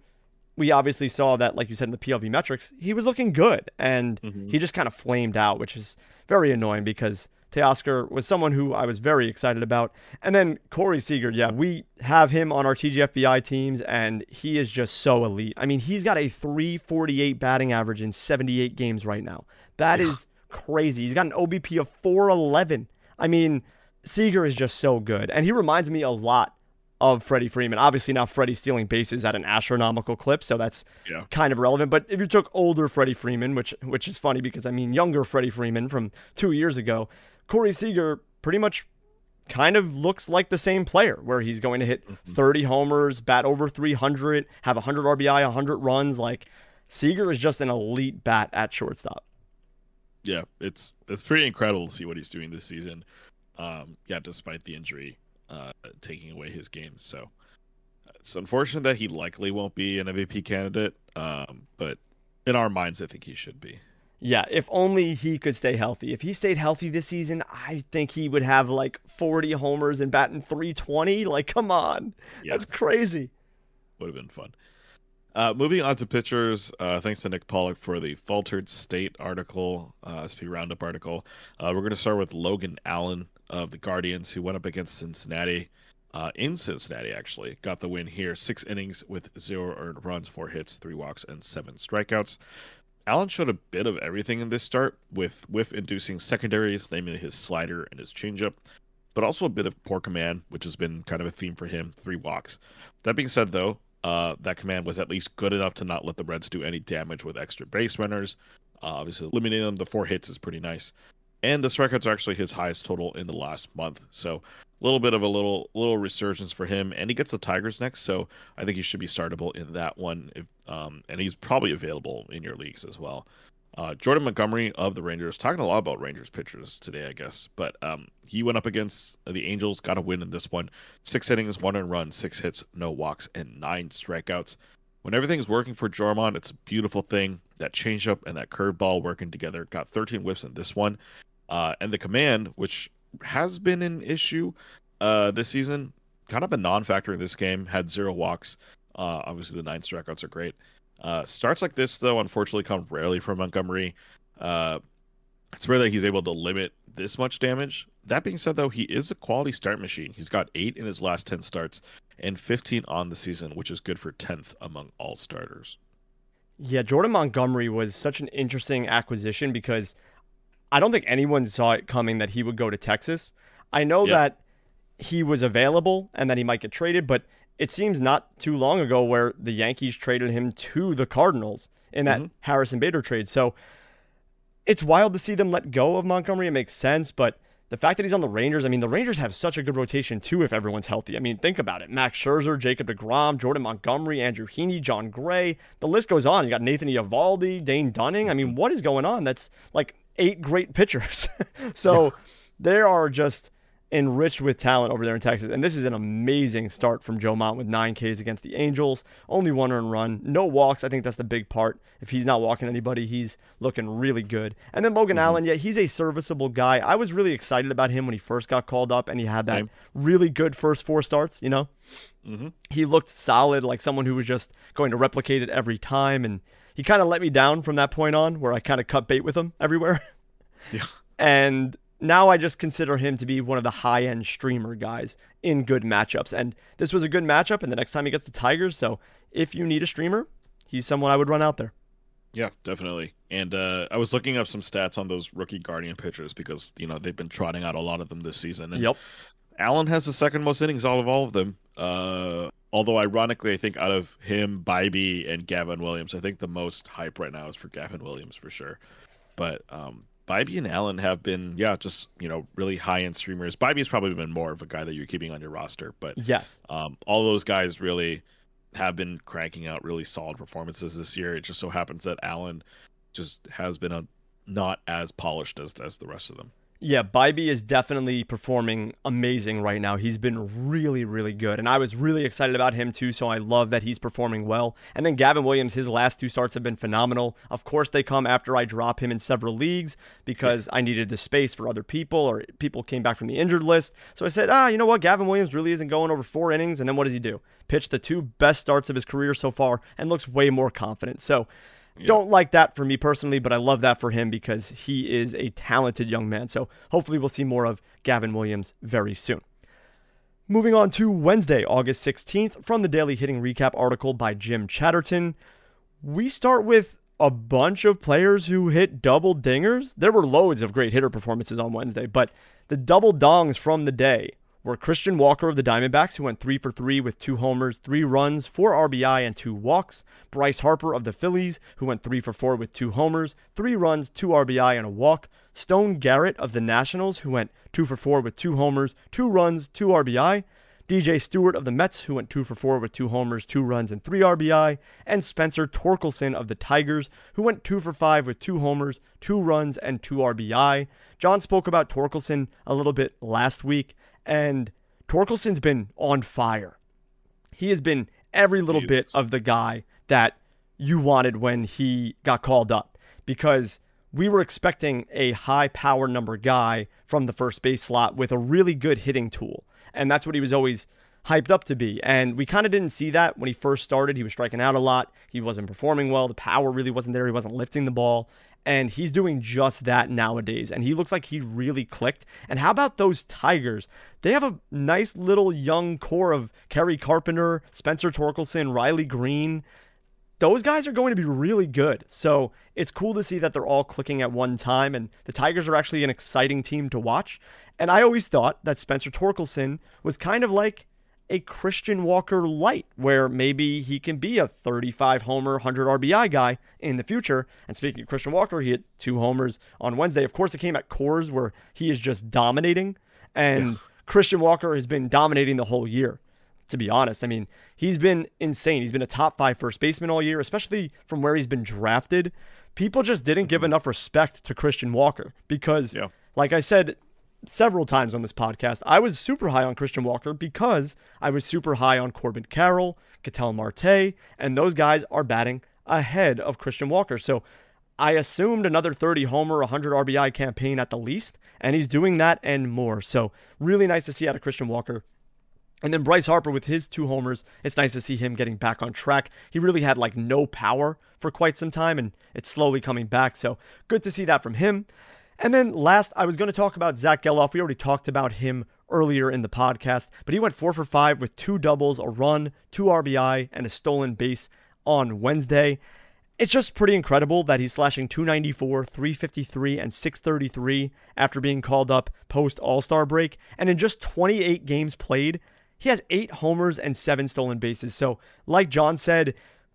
C: we obviously saw that, like you said in the PLV metrics, he was looking good, and mm-hmm. he just kind of flamed out, which is very annoying because Teoscar was someone who I was very excited about. And then Corey Seager, yeah, we have him on our TGFBI teams, and he is just so elite. I mean, he's got a 348 batting average in 78 games right now. That yeah. is crazy. He's got an OBP of 411. I mean, Seager is just so good. And he reminds me a lot of Freddie Freeman. Obviously, now Freddie's stealing bases at an astronomical clip, so that's yeah. kind of relevant. But if you took older Freddie Freeman, which which is funny because I mean younger Freddie Freeman from two years ago, Corey Seager pretty much kind of looks like the same player, where he's going to hit mm-hmm. 30 homers, bat over 300, have 100 RBI, 100 runs. Like Seager is just an elite bat at shortstop.
B: Yeah, it's it's pretty incredible to see what he's doing this season. Um, yeah, despite the injury uh, taking away his games. So it's unfortunate that he likely won't be an MVP candidate, um, but in our minds, I think he should be.
C: Yeah, if only he could stay healthy. If he stayed healthy this season, I think he would have like 40 homers and batting 320. Like, come on. Yeah. That's crazy.
B: Would have been fun. Uh, moving on to pitchers, uh, thanks to Nick Pollack for the Faltered State article, uh, SP Roundup article. Uh, we're going to start with Logan Allen of the Guardians, who went up against Cincinnati uh, in Cincinnati, actually. Got the win here. Six innings with zero earned runs, four hits, three walks, and seven strikeouts. Allen showed a bit of everything in this start, with whiff inducing secondaries, namely his slider and his changeup, but also a bit of poor command, which has been kind of a theme for him, three walks. That being said, though, uh, that command was at least good enough to not let the Reds do any damage with extra base runners. Uh, obviously, eliminating them, the four hits is pretty nice. And strikeouts are actually his highest total in the last month. So a little bit of a little little resurgence for him. And he gets the Tigers next, so I think he should be startable in that one. If um, and he's probably available in your leagues as well. Uh, Jordan Montgomery of the Rangers, talking a lot about Rangers pitchers today, I guess. But um, he went up against the Angels, got a win in this one. Six innings, one and run, six hits, no walks, and nine strikeouts. When everything's working for Jormon, it's a beautiful thing. That changeup and that curveball working together. Got 13 whiffs in this one. Uh, and the command, which has been an issue uh, this season, kind of a non factor in this game, had zero walks. Uh, obviously, the nine strikeouts are great. Uh, starts like this, though, unfortunately, come rarely from Montgomery. Uh, it's rare that he's able to limit this much damage. That being said, though, he is a quality start machine. He's got eight in his last 10 starts and 15 on the season, which is good for 10th among all starters.
C: Yeah, Jordan Montgomery was such an interesting acquisition because I don't think anyone saw it coming that he would go to Texas. I know yeah. that he was available and that he might get traded, but it seems not too long ago where the Yankees traded him to the Cardinals in that mm-hmm. Harrison Bader trade. So it's wild to see them let go of Montgomery. It makes sense, but the fact that he's on the Rangers, I mean, the Rangers have such a good rotation too if everyone's healthy. I mean, think about it. Max Scherzer, Jacob DeGrom, Jordan Montgomery, Andrew Heaney, Jon Gray. The list goes on. You got Nathan Eovaldi, Dane Dunning. I mean, mm-hmm. what is going on? That's like eight great pitchers. so yeah. there are just enriched with talent over there in Texas. And this is an amazing start from Joe Mont with nine Ks against the Angels. Only one earned run, no walks. I think that's the big part. If he's not walking anybody, he's looking really good. And then Logan mm-hmm. Allen, yeah, he's a serviceable guy. I was really excited about him when he first got called up, and he had that Same. really good first four starts. You know, mm-hmm. he looked solid, like someone who was just going to replicate it every time. And he kind of let me down from that point on, where I kind of cut bait with him everywhere.
B: Yeah.
C: and now I just consider him to be one of the high end streamer guys in good matchups. And this was a good matchup, and the next time he gets the Tigers. So if you need a streamer, he's someone I would run out there.
B: Yeah, definitely. And uh, I was looking up some stats on those rookie Guardian pitchers because you know they've been trotting out a lot of them this season. And
C: yep.
B: Allen has the second most innings out of all of them. Uh, although ironically, I think out of him, Bibee, and Gavin Williams, I think the most hype right now is for Gavin Williams for sure. But um, Bibee and Allen have been, yeah, just you know, really high end streamers. Bibee's probably been more of a guy that you're keeping on your roster, but
C: yes,
B: um, all those guys really have been cranking out really solid performances this year. It just so happens that Allen just has been a not as polished as as the rest of them.
C: Yeah, Bibee is definitely performing amazing right now. He's been really, really good. And I was really excited about him too, so I love that he's performing well. And then Gavin Williams, his last two starts have been phenomenal. Of course, they come after I drop him in several leagues because I needed the space for other people or people came back from the injured list. So I said, ah, you know what? Gavin Williams really isn't going over four innings. And then what does he do? Pitch the two best starts of his career so far and looks way more confident. So don't like that for me personally, but I love that for him because he is a talented young man. So hopefully we'll see more of Gavin Williams very soon. Moving on to Wednesday, August 16th, from the Daily Hitting Recap article by Jim Chatterton. We start with a bunch of players who hit double dingers. There were loads of great hitter performances on Wednesday, but the double dongs from the day were Christian Walker of the Diamondbacks, who went three for three with two homers, three runs, four RBI, and two walks. Bryce Harper of the Phillies, who went three for four with two homers, three runs, two RBI, and a walk. Stone Garrett of the Nationals, who went two for four with two homers, two runs, two RBI. DJ Stewart of the Mets, who went two for four with two homers, two runs, and three RBI, and Spencer Torkelson of the Tigers, who went two for five with two homers, two runs, and two RBI. John spoke about Torkelson a little bit last week. And Torkelson's been on fire. He has been every little bit of the guy that you wanted when he got called up because we were expecting a high power number guy from the first base slot with a really good hitting tool. And that's what he was always hyped up to be. And we kind of didn't see that when he first started. He was striking out a lot. He wasn't performing well. The power really wasn't there. He wasn't lifting the ball. And he's doing just that nowadays. And he looks like he really clicked. And how about those Tigers? They have a nice little young core of Kerry Carpenter, Spencer Torkelson, Riley Greene. Those guys are going to be really good. So it's cool to see that they're all clicking at one time. And the Tigers are actually an exciting team to watch. And I always thought that Spencer Torkelson was kind of like a Christian Walker light, where maybe he can be a 35 homer, 100 RBI guy in the future. And speaking of Christian Walker, he hit two homers on Wednesday. Of course, it came at Coors, where he is just dominating. And Christian Walker has been dominating the whole year, to be honest. I mean, he's been insane. He's been a top five first baseman all year, especially from where he's been drafted. People just didn't give mm-hmm. enough respect to Christian Walker because, yeah. like I said several times on this podcast. I was super high on Christian Walker because I was super high on Corbin Carroll, Ketel Marte, and those guys are batting ahead of Christian Walker. So I assumed another 30 homer, 100 RBI campaign at the least, and he's doing that and more. So really nice to see out of Christian Walker. And then Bryce Harper with his two homers, it's nice to see him getting back on track. He really had like no power for quite some time, and it's slowly coming back. So good to see that from him. And then last, I was going to talk about Zack Gelof. We already talked about him earlier in the podcast, but he went four for five with two doubles, a run, two RBI, and a stolen base on Wednesday. It's just pretty incredible that he's slashing 294, 353, and 633 after being called up post All Star break. And in just 28 games played, he has eight homers and seven stolen bases. So, like John said,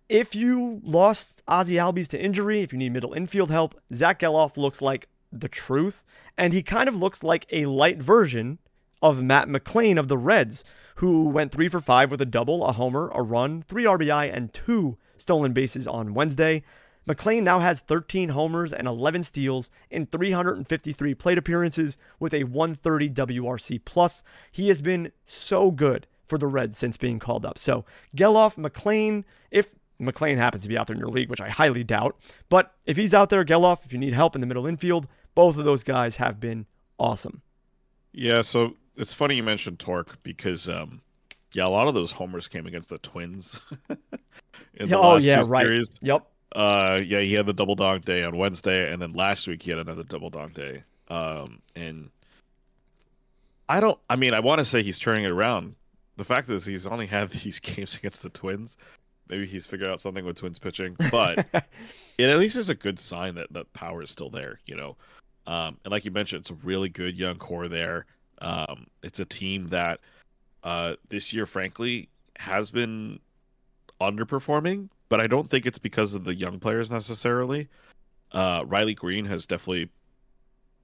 C: if you lost Ozzy Albies to injury, if you need middle infield help, Zack Gelof looks like the truth. And he kind of looks like a light version of Matt McLain of the Reds, who went three for five with a double, a homer, a run, three RBI, and two stolen bases on Wednesday. McLain now has 13 homers and 11 steals in 353 plate appearances with a 130 WRC plus. He has been so good for the Reds since being called up. So Gelof, McLain, if McLain happens to be out there in your league, which I highly doubt, but if he's out there, Gelof, if you need help in the middle infield, both of those guys have been awesome.
B: Yeah, so it's funny you mentioned Torque because um yeah, a lot of those homers came against the Twins.
C: in the oh yeah, right. Series. Yep.
B: Uh yeah, he had the double dog day on Wednesday and then last week he had another double dog day. Um and I don't I mean, I want to say he's turning it around. The fact is he's only had these games against the Twins. Maybe he's figured out something with Twins pitching, but it at least is a good sign that the power is still there, you know. Um, and like you mentioned, it's a really good young core there. Um, it's a team that uh, this year, frankly, has been underperforming, but I don't think it's because of the young players necessarily. Uh, Riley Greene has definitely,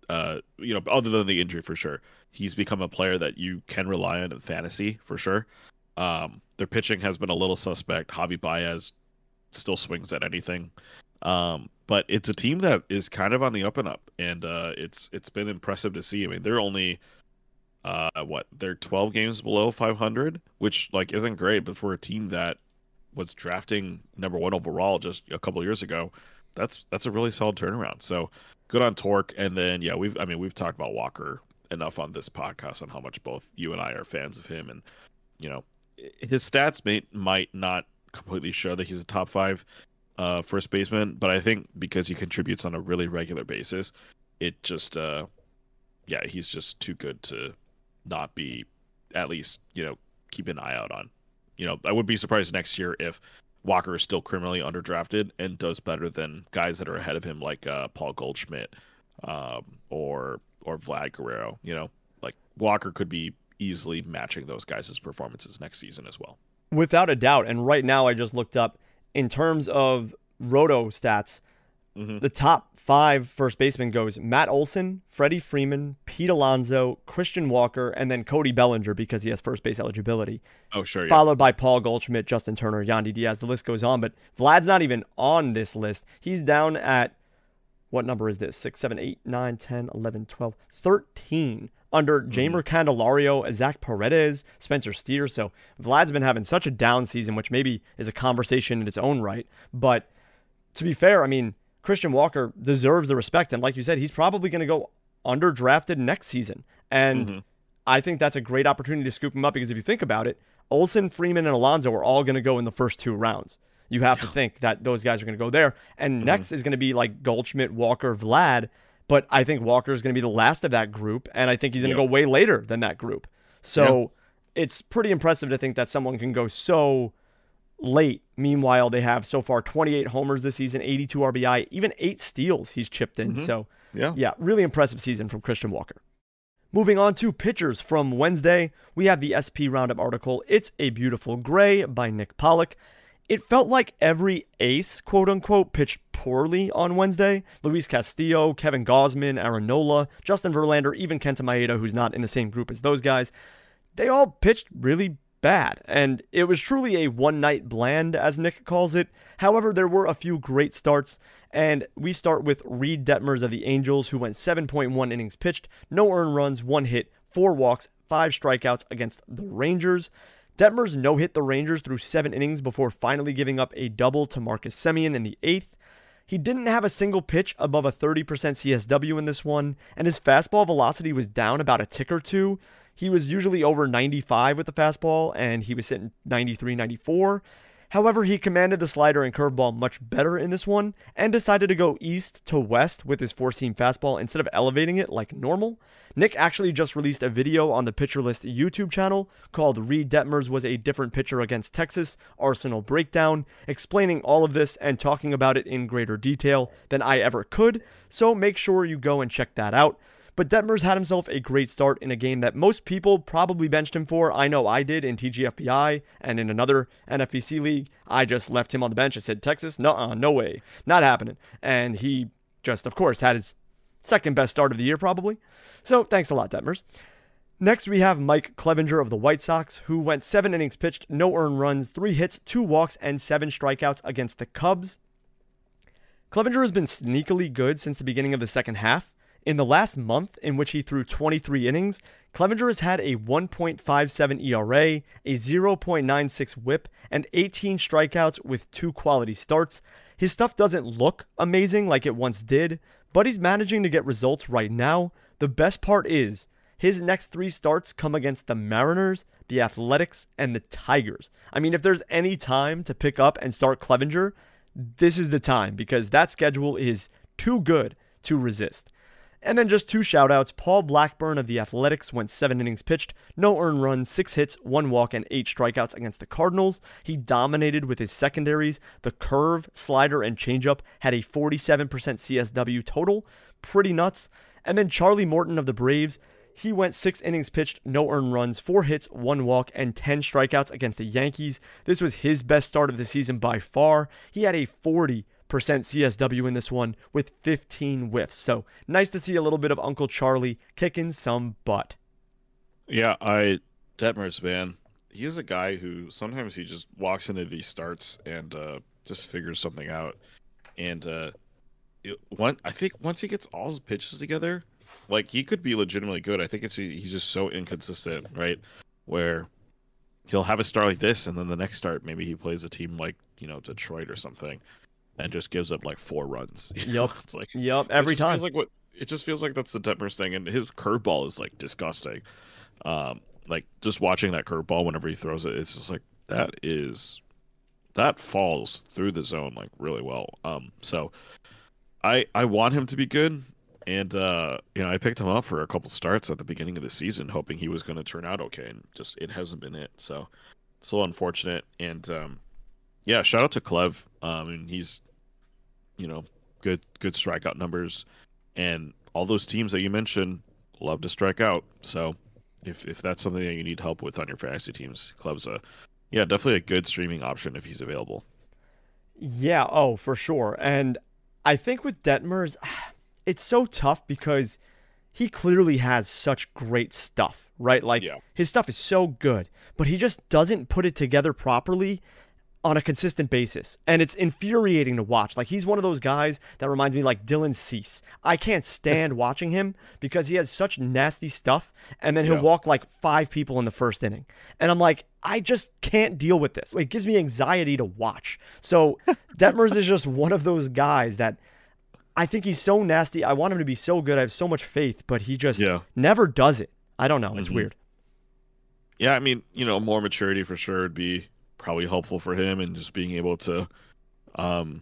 B: uh, you know, other than the injury for sure, he's become a player that you can rely on in fantasy for sure. Um, their pitching has been a little suspect. Javy Baez still swings at anything. Um, but it's a team that is kind of on the up and up, and uh, it's it's been impressive to see. I mean, they're only uh, what they're 12 games below 500, which like isn't great, but for a team that was drafting number one overall just a couple years ago, that's that's a really solid turnaround. So good on Torque, and then yeah, we've I mean we've talked about Walker enough on this podcast on how much both you and I are fans of him, and you know his stats may might not completely show that he's a top five uh, first baseman, but I think because he contributes on a really regular basis, it just uh, yeah, he's just too good to not be at least you know keep an eye out on. You know, I would be surprised next year if Walker is still criminally underdrafted and does better than guys that are ahead of him, like uh, Paul Goldschmidt um, or or Vlad Guerrero. You know, like Walker could be easily matching those guys' performances next season as well.
C: Without a doubt. And right now, I just looked up in terms of roto stats. Mm-hmm. The top five first baseman goes Matt Olson, Freddie Freeman, Pete Alonso, Christian Walker, and then Cody Bellinger because he has first base eligibility.
B: Oh, sure. Yeah.
C: Followed by Paul Goldschmidt, Justin Turner, Yandy Diaz. The list goes on, but Vlad's not even on this list. He's down at what number is this? 6, 7, 8, 9, 10, 11, 12, 13 under Jeimer Candelario, Zach Paredes, Spencer Steer. So Vlad's been having such a down season, which maybe is a conversation in its own right. But to be fair, I mean, Christian Walker deserves the respect. And like you said, he's probably going to go underdrafted next season. And
B: Mhm.
C: I think that's a great opportunity to scoop him up because if you think about it, Olson, Freeman, and Alonso are all going to go in the first two rounds. You have to think that those guys are going to go there. And next is going to be like Goldschmidt, Walker, Vlad. But I think Walker is going to be the last of that group. And I think he's going to
B: Yep.
C: go way later than that group. So it's pretty impressive to think that someone can go so late. Meanwhile, they have so far 28 homers this season, 82 RBI, even eight steals he's chipped in.
B: Mhm.
C: So
B: Yeah.
C: yeah, really impressive season from Christian Walker. Moving on to pitchers from Wednesday, we have the SP Roundup article, It's a Beautiful Gray by Nick Pollack. It felt like every ace, quote unquote, pitched poorly on Wednesday. Luis Castillo, Kevin Gausman, Aaron Nola, Justin Verlander, even Kenta Maeda, who's not in the same group as those guys, they all pitched really bad. And it was truly a one night bland, as Nick calls it. However, there were a few great starts. And we start with Reid Detmers of the Angels, who went 7.1 innings pitched, no earned runs, one hit, four walks, five strikeouts against the Rangers. Detmers no hit the Rangers through seven innings before finally giving up a double to Marcus Semien in the eighth. He didn't have a single pitch above a 30% CSW in this one, and his fastball velocity was down about a tick or two. He was usually over 95 with the fastball, and he was sitting 93, 94. However, he commanded the slider and curveball much better in this one and decided to go east to west with his four seam fastball instead of elevating it like normal. Nick actually just released a video on the Pitcher List YouTube channel called Reid Detmers was a different pitcher against Texas Arsenal Breakdown, explaining all of this and talking about it in greater detail than I ever could. So make sure you go and check that out. But Detmers had himself a great start in a game that most people probably benched him for. I know I did in TGFBI and in another NFBC league. I just left him on the bench and said, Texas, no, no way, not happening. And he just, of course, had his second best start of the year, probably. So thanks a lot, Detmers. Next, we have Mike Clevinger of the White Sox, who went seven innings pitched, no earned runs, three hits, two walks, and seven strikeouts against the Cubs. Clevinger has been sneakily good since the beginning of the second half. In the last month, in which he threw 23 innings, Clevinger has had a 1.57 ERA, a 0.96 whip, and 18 strikeouts with two quality starts. His stuff doesn't look amazing like it once did, but he's managing to get results right now. The best part is, his next three starts come against the Mariners, the Athletics, and the Tigers. I mean, if there's any time to pick up and start Clevinger, this is the time because that schedule is too good to resist. And then just two shoutouts. Paul Blackburn of the Athletics went seven innings pitched, no earned runs, six hits, one walk, and eight strikeouts against the Cardinals. He dominated with his secondaries. The curve, slider, and changeup had a 47% CSW total. Pretty nuts. And then Charlie Morton of the Braves. He went six innings pitched, no earned runs, four hits, one walk, and 10 strikeouts against the Yankees. This was his best start of the season by far. He had a 40 percent CSW in this one with 15 whiffs. So nice to see a little bit of Uncle Charlie kicking some butt.
B: Yeah, I Detmers, man. He is a guy who sometimes he just walks into these starts and uh, just figures something out. And uh, it, one, I think once he gets all his pitches together, like he could be legitimately good. I think it's he's just so inconsistent, right? Where he'll have a start like this, and then the next start maybe he plays a team like you know Detroit or something, and just gives up like four runs. you know?
C: Yup.
B: it's like
C: Yep, every time.
B: Feels like what it just feels like that's the Detmers thing, and his curveball is like disgusting. Um, like just watching that curveball whenever he throws it, it's just like that is that falls through the zone like really well. Um, so I I want him to be good, and uh, you know I picked him up for a couple starts at the beginning of the season, hoping he was going to turn out okay, and just it hasn't been it. So it's a little unfortunate, and um, yeah, shout out to Clev. Um, and he's you know good good strikeout numbers, and all those teams that you mentioned love to strike out. So if if that's something that you need help with on your fantasy teams, Clev's a yeah definitely a good streaming option if he's available.
C: Yeah, oh, for sure. And I think with Detmers, it's so tough because he clearly has such great stuff, right? Like
B: Yeah.
C: his stuff is so good, but he just doesn't put it together properly on a consistent basis. And it's infuriating to watch. Like he's one of those guys that reminds me like Dylan Cease. I can't stand watching him because he has such nasty stuff and then he'll
B: Yeah.
C: walk like five people in the first inning. And I'm like, I just can't deal with this. It gives me anxiety to watch. So Detmers is just one of those guys that I think he's so nasty. I want him to be so good. I have so much faith, but he just
B: Yeah.
C: never does it. I don't know. It's
B: Mhm.
C: weird.
B: Yeah, I mean, you know, more maturity for sure would be probably helpful for him and just being able to um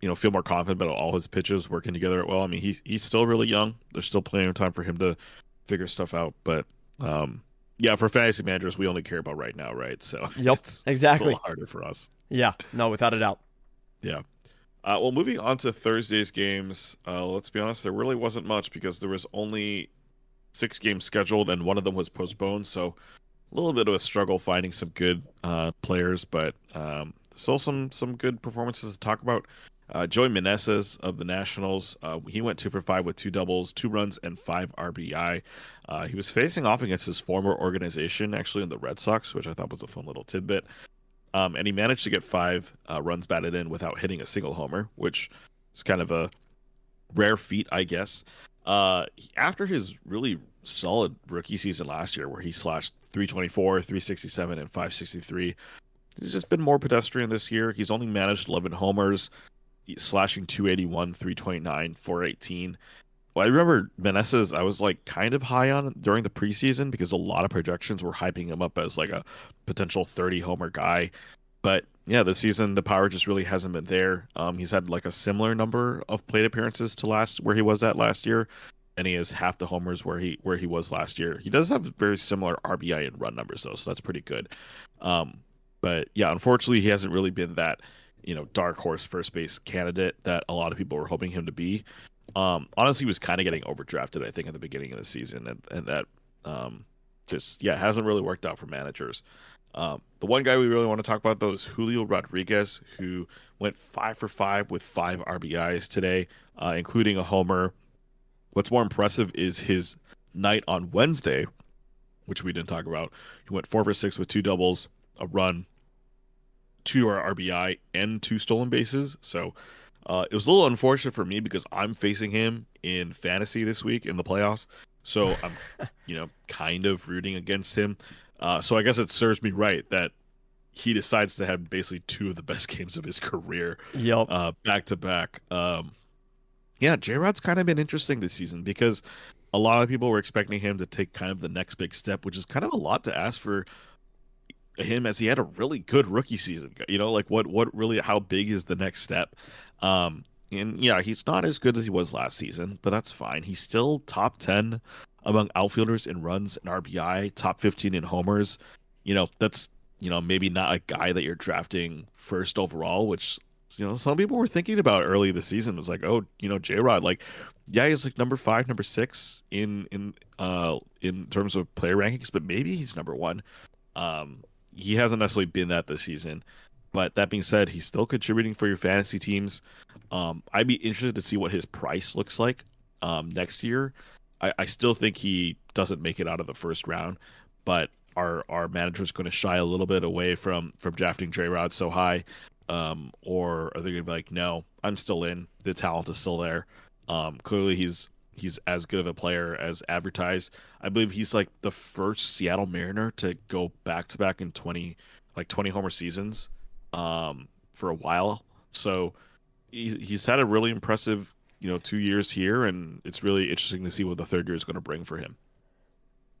B: you know, feel more confident about all his pitches working together well. I mean, he he's still really young. There's still plenty of time for him to figure stuff out, but um yeah, for fantasy managers, we only care about right now, right? So
C: Yep,
B: it's, it's
C: exactly.
B: a harder for us.
C: Yeah, no, without a doubt.
B: Yeah. Uh, well, moving on to Thursday's games, uh, let's be honest, there really wasn't much because there was only six games scheduled and one of them was postponed. So a little bit of a struggle finding some good uh, players, but um, still some some good performances to talk about. Uh, Joey Meneses of the Nationals, uh, he went two for five with two doubles, two runs, and five RBI. Uh, he was facing off against his former organization, actually in the Red Sox, which I thought was a fun little tidbit. Um, and he managed to get five uh, runs batted in without hitting a single homer, which is kind of a rare feat, I guess. Uh, after his really solid rookie season last year, where he slashed 324, 367, and 563, he's just been more pedestrian this year. He's only managed 11 homers, slashing 281, 329, 418. Well, I remember Meneses, I was like kind of high on during the preseason because a lot of projections were hyping him up as like a potential 30 homer guy. But yeah, this season the power just really hasn't been there. Um, he's had like a similar number of plate appearances to last where he was at last year, and he has half the homers where he where he was last year. He does have very similar RBI and run numbers though, so that's pretty good. Um, but yeah, unfortunately, he hasn't really been that you know dark horse first base candidate that a lot of people were hoping him to be. Um, honestly, he was kind of getting overdrafted, I think, at the beginning of the season, and, and that um, just yeah hasn't really worked out for managers. Um, the one guy we really want to talk about though is Julio Rodriguez, who went five for five with five RBIs today, uh, including a homer. What's more impressive is his night on Wednesday, which we didn't talk about. He went four for six with two doubles, a run, two RBI, and two stolen bases. So uh, it was a little unfortunate for me because I'm facing him in fantasy this week in the playoffs. So I'm, you know, kind of rooting against him. Uh, so I guess it serves me right that he decides to have basically two of the best games of his career
C: Yep.
B: uh, back to back. Um, yeah, J Rod's kind of been interesting this season because a lot of people were expecting him to take kind of the next big step, which is kind of a lot to ask for him as he had a really good rookie season. You know, like what what really how big is the next step? Um, and yeah, he's not as good as he was last season, but that's fine. He's still top ten among outfielders in runs and RBI, top fifteen in homers. You know, that's you know maybe not a guy that you're drafting first overall, which you know some people were thinking about early this season. It was like, oh, you know, J Rod, like, yeah, he's like number five, number six in in uh in terms of player rankings, but maybe he's number one. Um, he hasn't necessarily been that this season. But that being said, he's still contributing for your fantasy teams. Um, I'd be interested to see what his price looks like um, next year. I, I still think he doesn't make it out of the first round, but our our manager's going to shy a little bit away from from drafting J Rod so high, um, or are they going to be like, no, I'm still in. The talent is still there. Um, clearly, he's he's as good of a player as advertised. I believe he's like the first Seattle Mariner to go back to back in twenty like twenty homer seasons um, for a while. So he, he's had a really impressive you know two years here, and it's really interesting to see what the third year is going to bring for him.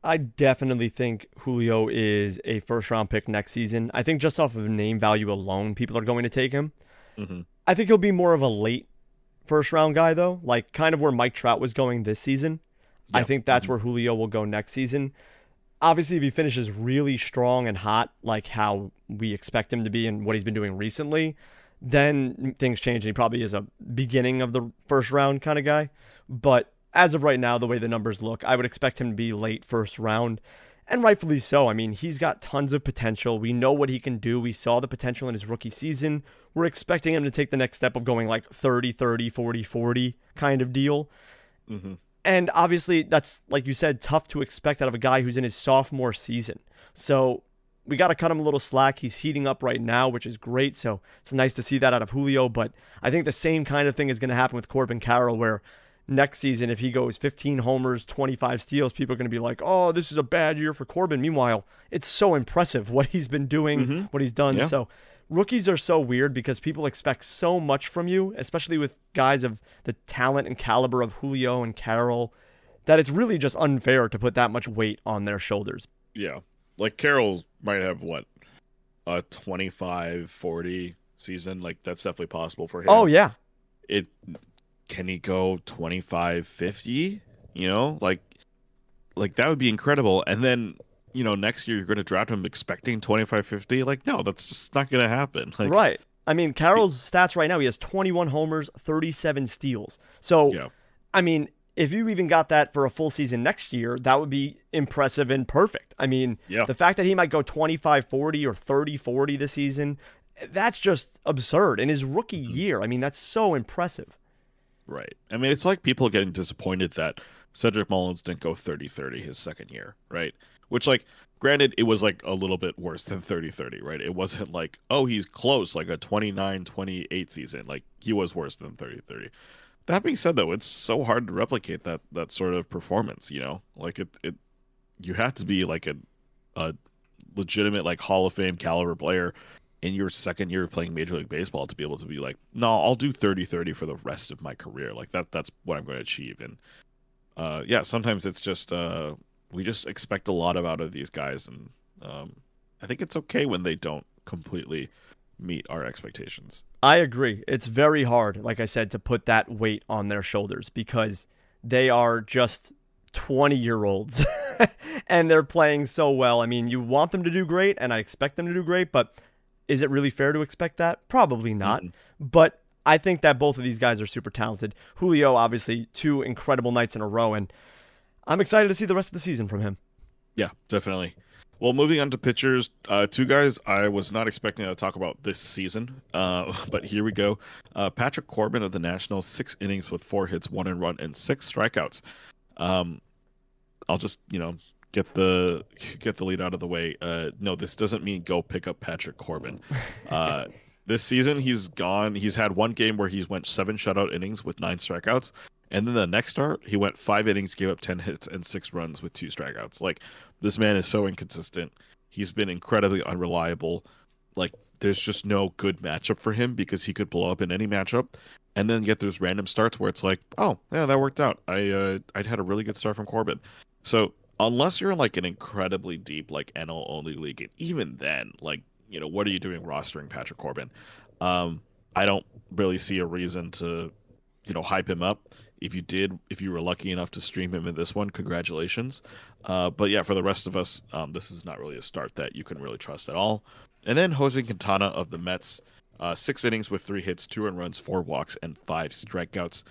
C: I definitely think Julio is a first round pick next season. I think just off of name value alone, people are going to take him.
B: hmm
C: I think he'll be more of a late first round guy, though, like kind of where Mike Trout was going this season. I think that's
B: Mhm.
C: where Julio will go next season. Obviously, if he finishes really strong and hot, like how we expect him to be and what he's been doing recently, then things change. And he probably is a beginning of the first round kind of guy. But as of right now, the way the numbers look, I would expect him to be late first round. And rightfully so. I mean, he's got tons of potential. We know what he can do. We saw the potential in his rookie season. We're expecting him to take the next step of going like 30 30, 40 40 kind of deal.
B: hmm
C: And obviously, that's, like you said, tough to expect out of a guy who's in his sophomore season. So we got to cut him a little slack. He's heating up right now, which is great. So it's nice to see that out of Julio. But I think the same kind of thing is going to happen with Corbin Carroll, where next season, if he goes 15 homers, 25 steals, people are going to be like, oh, this is a bad year for Corbin. Meanwhile, it's so impressive what he's been doing, mm-hmm. what he's done.
B: Yeah.
C: So rookies are so weird because people expect so much from you, especially with guys of the talent and caliber of Julio and Carroll, that it's really just unfair to put that much weight on their shoulders.
B: Yeah. Like Carroll might have what? A 25 40 season. Like that's definitely possible for him.
C: Oh, yeah.
B: It can he go 25 50? You know, like like that would be incredible. And then you know, next year you're going to draft him expecting 25 50. Like, no, that's just not going to happen. Like,
C: right. I mean, Carroll's stats right now, he has 21 homers, 37 steals. So,
B: Yeah.
C: I mean, if you even got that for a full season next year, that would be impressive and perfect. I mean,
B: Yeah.
C: the fact that he might go 25 40 or 30 40 this season, that's just absurd. In his rookie
B: Mm-hmm.
C: year, I mean, that's so impressive.
B: Right. I mean, it's like people getting disappointed that Cedric Mullins didn't go 30 30 his second year, right? Which, like, granted, it was like a little bit worse than 30 30, right? It wasn't like, oh, he's close, like a 29 28 season. Like, he was worse than 30 30. That being said, though, it's so hard to replicate that that sort of performance, you know? Like, it, it you have to be like a, a legitimate, like, Hall of Fame caliber player in your second year of playing Major League Baseball to be able to be like, no, I'll do 30 30 for the rest of my career. Like that that's what I'm going to achieve. And uh yeah, sometimes it's just uh we just expect a lot of out of these guys and um I think it's okay when they don't completely meet our expectations.
C: I agree. It's very hard, like I said, to put that weight on their shoulders because they are just 20 year olds and they're playing so well. I mean, you want them to do great, and I expect them to do great, but is it really fair to expect that? Probably not.
B: Mm-mm.
C: But I think that both of these guys are super talented. Julio, obviously, two incredible nights in a row, and I'm excited to see the rest of the season from him.
B: Yeah, definitely. Well, moving on to pitchers, uh, two guys I was not expecting to talk about this season, uh, but here we go. Uh, Patrick Corbin of the Nationals, six innings with four hits, one and run, and six strikeouts. Um, I'll just you know get the get the lead out of the way. Uh, no, this doesn't mean go pick up Patrick Corbin. Uh, this season he's gone. He's had one game where he's went seven shutout innings with nine strikeouts, and then the next start he went five innings, gave up ten hits and six runs with two strikeouts. Like this man is so inconsistent. He's been incredibly unreliable. Like there's just no good matchup for him because he could blow up in any matchup and then get those random starts where it's like, oh, yeah, that worked out. I uh I'd had a really good start from Corbin. So unless you're in like an incredibly deep like NL only league, and even then, like, you know, what are you doing rostering Patrick Corbin? Um, I don't really see a reason to, you know, hype him up. If you did, if you were lucky enough to stream him in this one, congratulations. Uh, but yeah, for the rest of us, um, this is not really a start that you can really trust at all. And then Jose Quintana of the Mets, uh, six innings with three hits, two earned runs, four walks, and five strikeouts.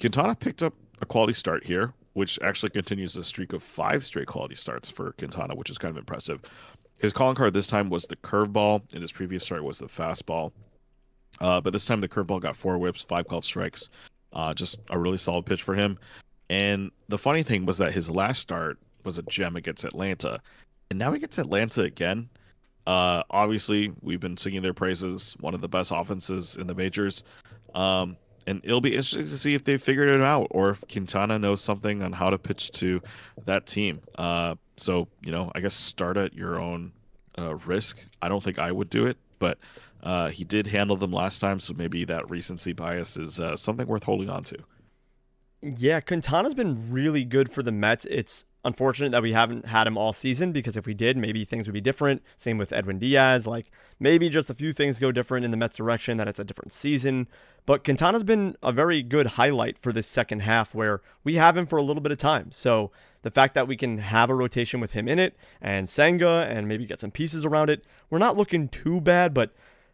B: Quintana picked up a quality start here, which actually continues the streak of five straight quality starts for Quintana, which is kind of impressive. His calling card this time was the curveball, and his previous start was the fastball. Uh, but this time the curveball got four whiffs, five called strikes. Uh, just a really solid pitch for him. And the funny thing was that his last start was a gem against Atlanta, and now he gets Atlanta again. Uh, obviously, we've been singing their praises, one of the best offenses in the majors. Um, and it'll be interesting to see if they figured it out or if Quintana knows something on how to pitch to that team. Uh, so, you know, I guess start at your own uh, risk. I don't think I would do it, but uh, he did handle them last time, so maybe that recency bias is uh, something worth holding on to.
C: Yeah, Quintana's been really good for the Mets. It's unfortunate that we haven't had him all season because if we did, maybe things would be different. Same with Edwin Diaz. Like maybe just a few things go different in the Mets direction, that it's a different season. But Quintana's been a very good highlight for this second half where we have him for a little bit of time. So the fact that we can have a rotation with him in it and Senga and maybe get some pieces around it, we're not looking too bad, but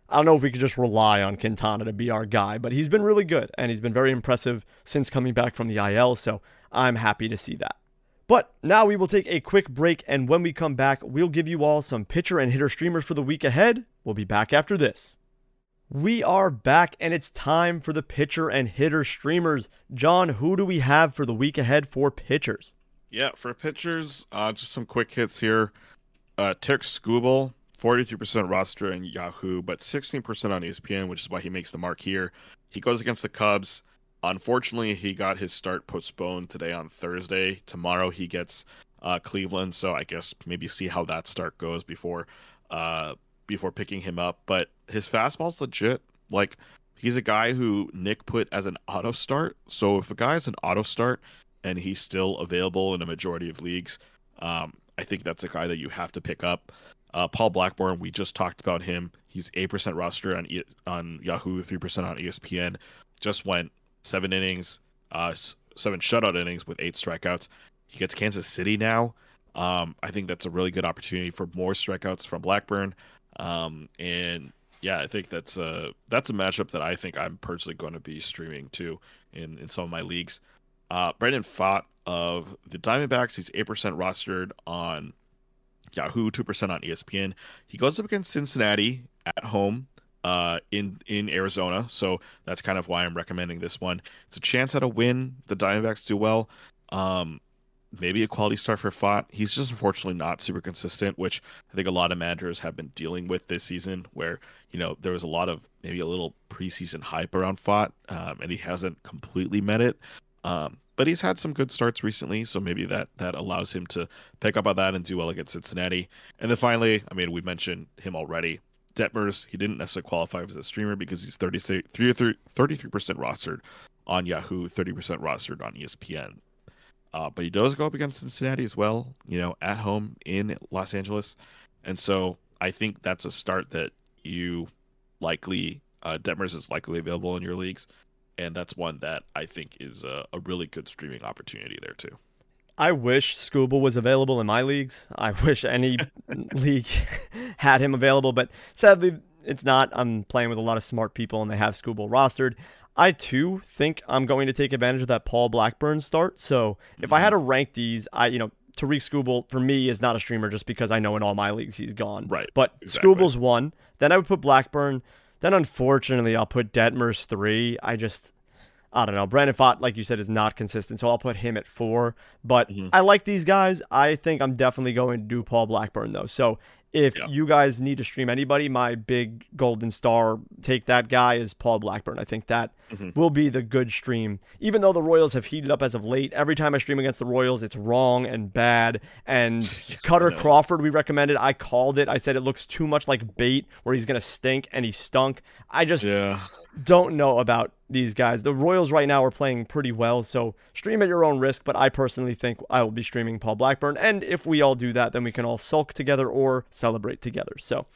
C: I don't know if we could just rely on Quintana to be our guy, but he's been really good and he's been very impressive since coming back from the IL, so I'm happy to see that. But now we will take a quick break, and when we come back, we'll give you all some pitcher and hitter streamers for the week ahead. We'll be back after this. We are back, and it's time for the pitcher and hitter streamers. John, who do we have for the week ahead for pitchers?
B: Yeah, for pitchers, uh, just some quick hits here. Uh, Tarik Skubal 42% roster in Yahoo, but 16% on ESPN, which is why he makes the mark here. He goes against the Cubs. Unfortunately, he got his start postponed today on Thursday. Tomorrow he gets uh, Cleveland, so I guess maybe see how that start goes before uh, before picking him up. But his fastball's legit. Like he's a guy who Nick put as an auto start. So if a guy is an auto start and he's still available in a majority of leagues, um, I think that's a guy that you have to pick up. Uh, Paul Blackburn, we just talked about him. He's eight percent roster on e- on Yahoo, three percent on ESPN. Just went seven innings, uh, seven shutout innings with eight strikeouts. He gets Kansas City now. Um, I think that's a really good opportunity for more strikeouts from Blackburn. Um, and yeah, I think that's a that's a matchup that I think I'm personally going to be streaming too in in some of my leagues. Uh, Brandon Pfaadt of the Diamondbacks, he's eight percent rostered on Yahoo, two percent on ESPN. He goes up against Cincinnati at home uh, in in Arizona, so that's kind of why I'm recommending this one. It's a chance at a win. The Diamondbacks do well. Um, maybe a quality start for Pfaadt. He's just unfortunately not super consistent, which I think a lot of managers have been dealing with this season, where you know there was a lot of maybe a little preseason hype around Pfaadt, um, and he hasn't completely met it. Um, but he's had some good starts recently, so maybe that that allows him to pick up on that and do well against Cincinnati. And then finally, I mean, we mentioned him already. Detmers, he didn't necessarily qualify as a streamer because he's 33, 33% rostered on Yahoo, 30% rostered on ESPN. Uh, but he does go up against Cincinnati as well, you know, at home in Los Angeles. And so I think that's a start that you likely, uh, Detmers is likely available in your leagues. And that's one that I think is a, a really good streaming opportunity there, too.
C: I wish Skubal was available in my leagues. I wish any league had him available, but sadly, it's not. I'm playing with a lot of smart people, and they have Skubal rostered. I too think I'm going to take advantage of that Paul Blackburn start. So if I had to rank these, I you know Tarik Skubal for me is not a streamer just because I know in all my leagues he's gone.
B: Right.
C: But
B: exactly.
C: Skubal's one. Then I would put Blackburn. Then unfortunately I'll put Detmers three. I just I don't know. Brandon Pfaadt, like you said, is not consistent, so I'll put him at four. But mm-hmm. I like these guys. I think I'm definitely going to do Paul Blackburn though. So if yeah. you guys need to stream anybody, my big golden star take that guy is Paul Blackburn. I think that mm-hmm. will be the good stream. Even though the Royals have heated up as of late, every time I stream against the Royals, it's wrong and bad. And Kutter Crawford, we recommended. I called it. I said it looks too much like bait, where he's gonna stink, and he stunk. I just
B: yeah
C: don't know about these guys. The Royals right now are playing pretty well, so stream at your own risk. But I personally think I will be streaming Paul Blackburn, and if we all do that, then we can all sulk together or celebrate together. So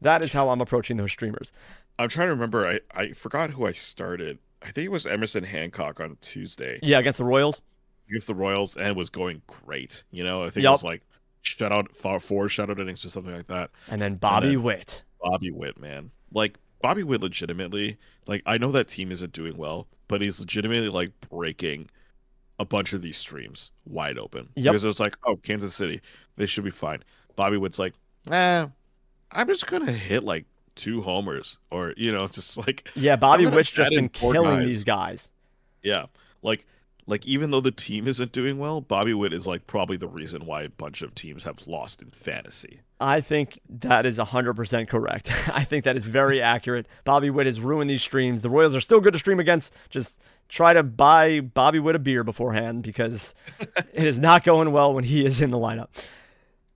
C: that is how I'm approaching those streamers.
B: I'm trying to remember. I I forgot who I started. I think it was Emerson Hancock on Tuesday.
C: Yeah, against the Royals.
B: Against the Royals, and it was going great. You know, I think yep. it was like shutout four, four shutout innings or something like that.
C: And then Bobby and then Witt.
B: Bobby Witt, man, like Bobby Witt legitimately, like I know that team isn't doing well, but he's legitimately like breaking a bunch of these streams wide open. Yep. Because it's like, oh, Kansas City, they should be fine. Bobby Witt's like, eh, I'm just gonna hit like two homers, or you know, just like
C: yeah, Bobby Witt's just been killing guys. these guys.
B: Yeah, like like even though the team isn't doing well, Bobby Witt is like probably the reason why a bunch of teams have lost in fantasy.
C: I think that is 100% correct. I think that is very accurate. Bobby Witt has ruined these streams. The Royals are still good to stream against. Just try to buy Bobby Witt a beer beforehand because it is not going well when he is in the lineup.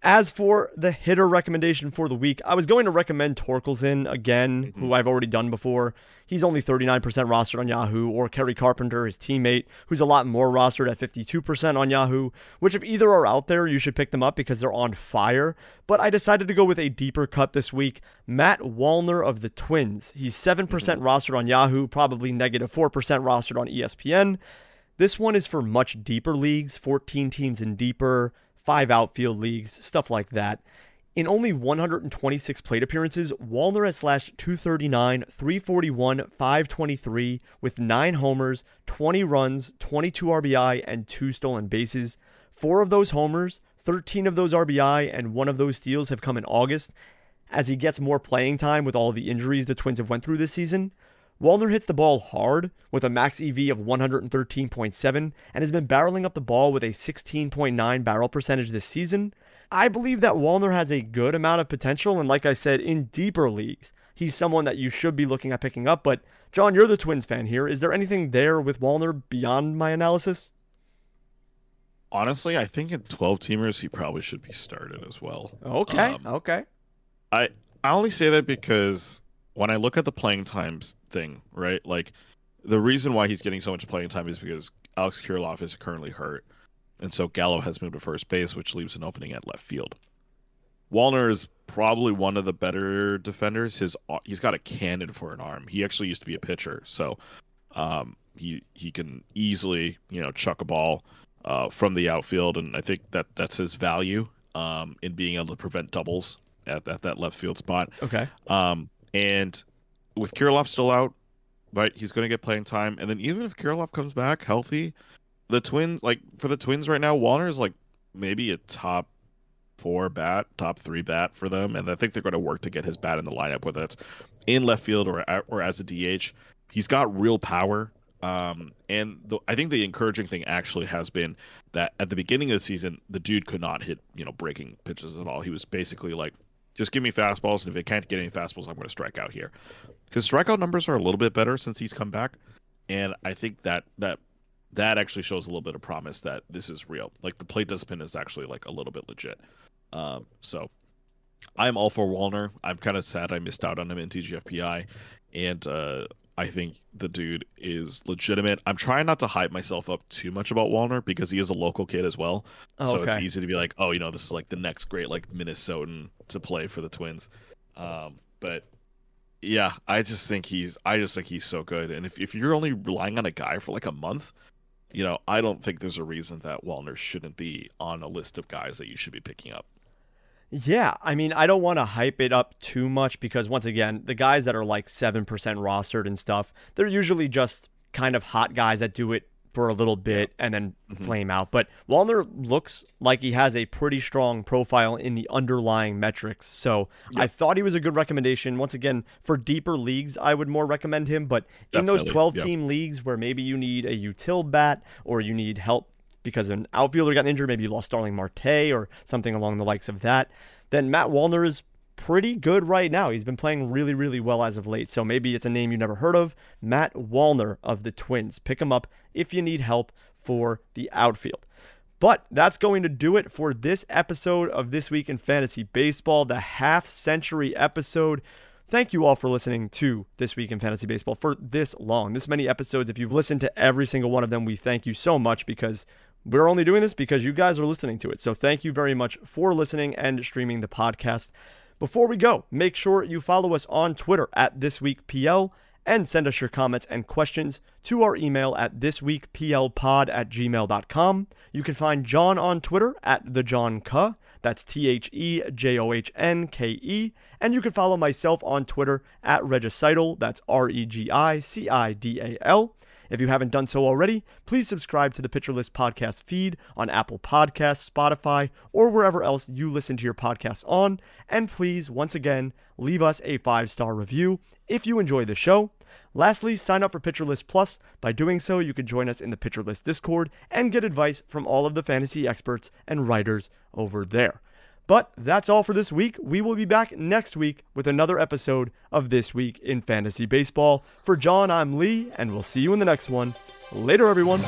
C: As for the hitter recommendation for the week, I was going to recommend Torkelson again, mm-hmm. who I've already done before. He's only 39% rostered on Yahoo, or Kerry Carpenter, his teammate, who's a lot more rostered at 52% on Yahoo, which if either are out there, you should pick them up because they're on fire. But I decided to go with a deeper cut this week. Matt Wallner of the Twins. He's 7% mm-hmm. rostered on Yahoo, probably negative 4% rostered on ESPN. This one is for much deeper leagues, 14 teams and deeper five outfield leagues, stuff like that. In only 126 plate appearances, Wallner has slashed 239, 341, 523 with 9 homers, 20 runs, 22 RBI, and 2 stolen bases. Four of those homers, 13 of those RBI, and one of those steals have come in August. As he gets more playing time with all the injuries the Twins have went through this season, Wallner hits the ball hard with a max EV of 113.7 and has been barreling up the ball with a 16.9 barrel percentage this season. I believe that Wallner has a good amount of potential. And like I said, in deeper leagues, he's someone that you should be looking at picking up. But John, you're the Twins fan here. Is there anything there with Wallner beyond my analysis?
B: Honestly, I think in 12 teamers, he probably should be started as well.
C: Okay.
B: Um,
C: okay.
B: I I only say that because when I look at the playing times thing, right? Like the reason why he's getting so much playing time is because Alex Kirilloff is currently hurt, and so Gallo has moved to first base, which leaves an opening at left field. Wallner is probably one of the better defenders. His he's got a cannon for an arm. He actually used to be a pitcher, so um, he he can easily you know chuck a ball uh, from the outfield, and I think that that's his value um, in being able to prevent doubles at, at that left field spot.
C: Okay.
B: Um, and with Kirilloff still out, right, he's going to get playing time. And then even if Kirilloff comes back healthy, the Twins, like for the Twins right now, Wallner is like maybe a top four bat, top three bat for them, and I think they're going to work to get his bat in the lineup, whether it's in left field or or as a DH. He's got real power. Um, and the, I think the encouraging thing actually has been that at the beginning of the season, the dude could not hit, you know, breaking pitches at all. He was basically like, just give me fastballs, and if I can't get any fastballs, I'm going to strike out here. His strikeout numbers are a little bit better since he's come back, and I think that that that actually shows a little bit of promise that this is real. Like the plate discipline is actually like a little bit legit. Um, so I'm all for Wallner. I'm kind of sad I missed out on him in TGFBI, and uh, I think the dude is legitimate. I'm trying not to hype myself up too much about Wallner because he is a local kid as well.
C: Oh,
B: so
C: okay.
B: it's easy to be like, oh, you know, this is like the next great like Minnesotan to play for the Twins. Um, but yeah, I just think he's I just think he's so good. And if if you're only relying on a guy for like a month, you know, I don't think there's a reason that Wallner shouldn't be on a list of guys that you should be picking up.
C: Yeah, I mean, I don't want to hype it up too much because once again, the guys that are like 7% rostered and stuff, they're usually just kind of hot guys that do it for a little bit and then
B: Mhm.
C: flame out. But Wallner looks like he has a pretty strong profile in the underlying metrics. So I thought he was a good recommendation. Once again, for deeper leagues, I would more recommend him. But in those 12
B: yep.
C: team leagues where maybe you need a util bat or you need help because an outfielder got injured, maybe you lost Starling Marte or something along the likes of that, then Matt Wallner is pretty good right now. He's been playing really, really well as of late. So maybe it's a name you never heard of. Matt Wallner of the Twins. Pick him up if you need help for the outfield. But that's going to do it for this episode of This Week in Fantasy Baseball, the half century episode. Thank you all for listening to This Week in Fantasy Baseball for this long, this many episodes. If you've listened to every single one of them, we thank you so much because we're only doing this because you guys are listening to it. So thank you very much for listening and streaming the podcast. Before we go, make sure you follow us on Twitter at ThisWeekPL and send us your comments and questions to our email at thisweekplpod at gmail.com. You can find John on Twitter at the John. That's T H E J O H N K E. And you can follow myself on Twitter at Regicidal. That's R E G I C I D A L. If you haven't done so already, please subscribe to the Pitcher List podcast feed on Apple Podcasts, Spotify, or wherever else you listen to your podcasts on. And please, once again, leave us a five star review if you enjoy the show. Lastly, sign up for Pitcher List Plus. By doing so, you can join us in the Pitcher List Discord and get advice from all of the fantasy experts and writers over there. But that's all for this week. We will be back next week with another episode of This Week in Fantasy Baseball. For John, I'm Lee, and we'll see you in the next one. Later, everyone.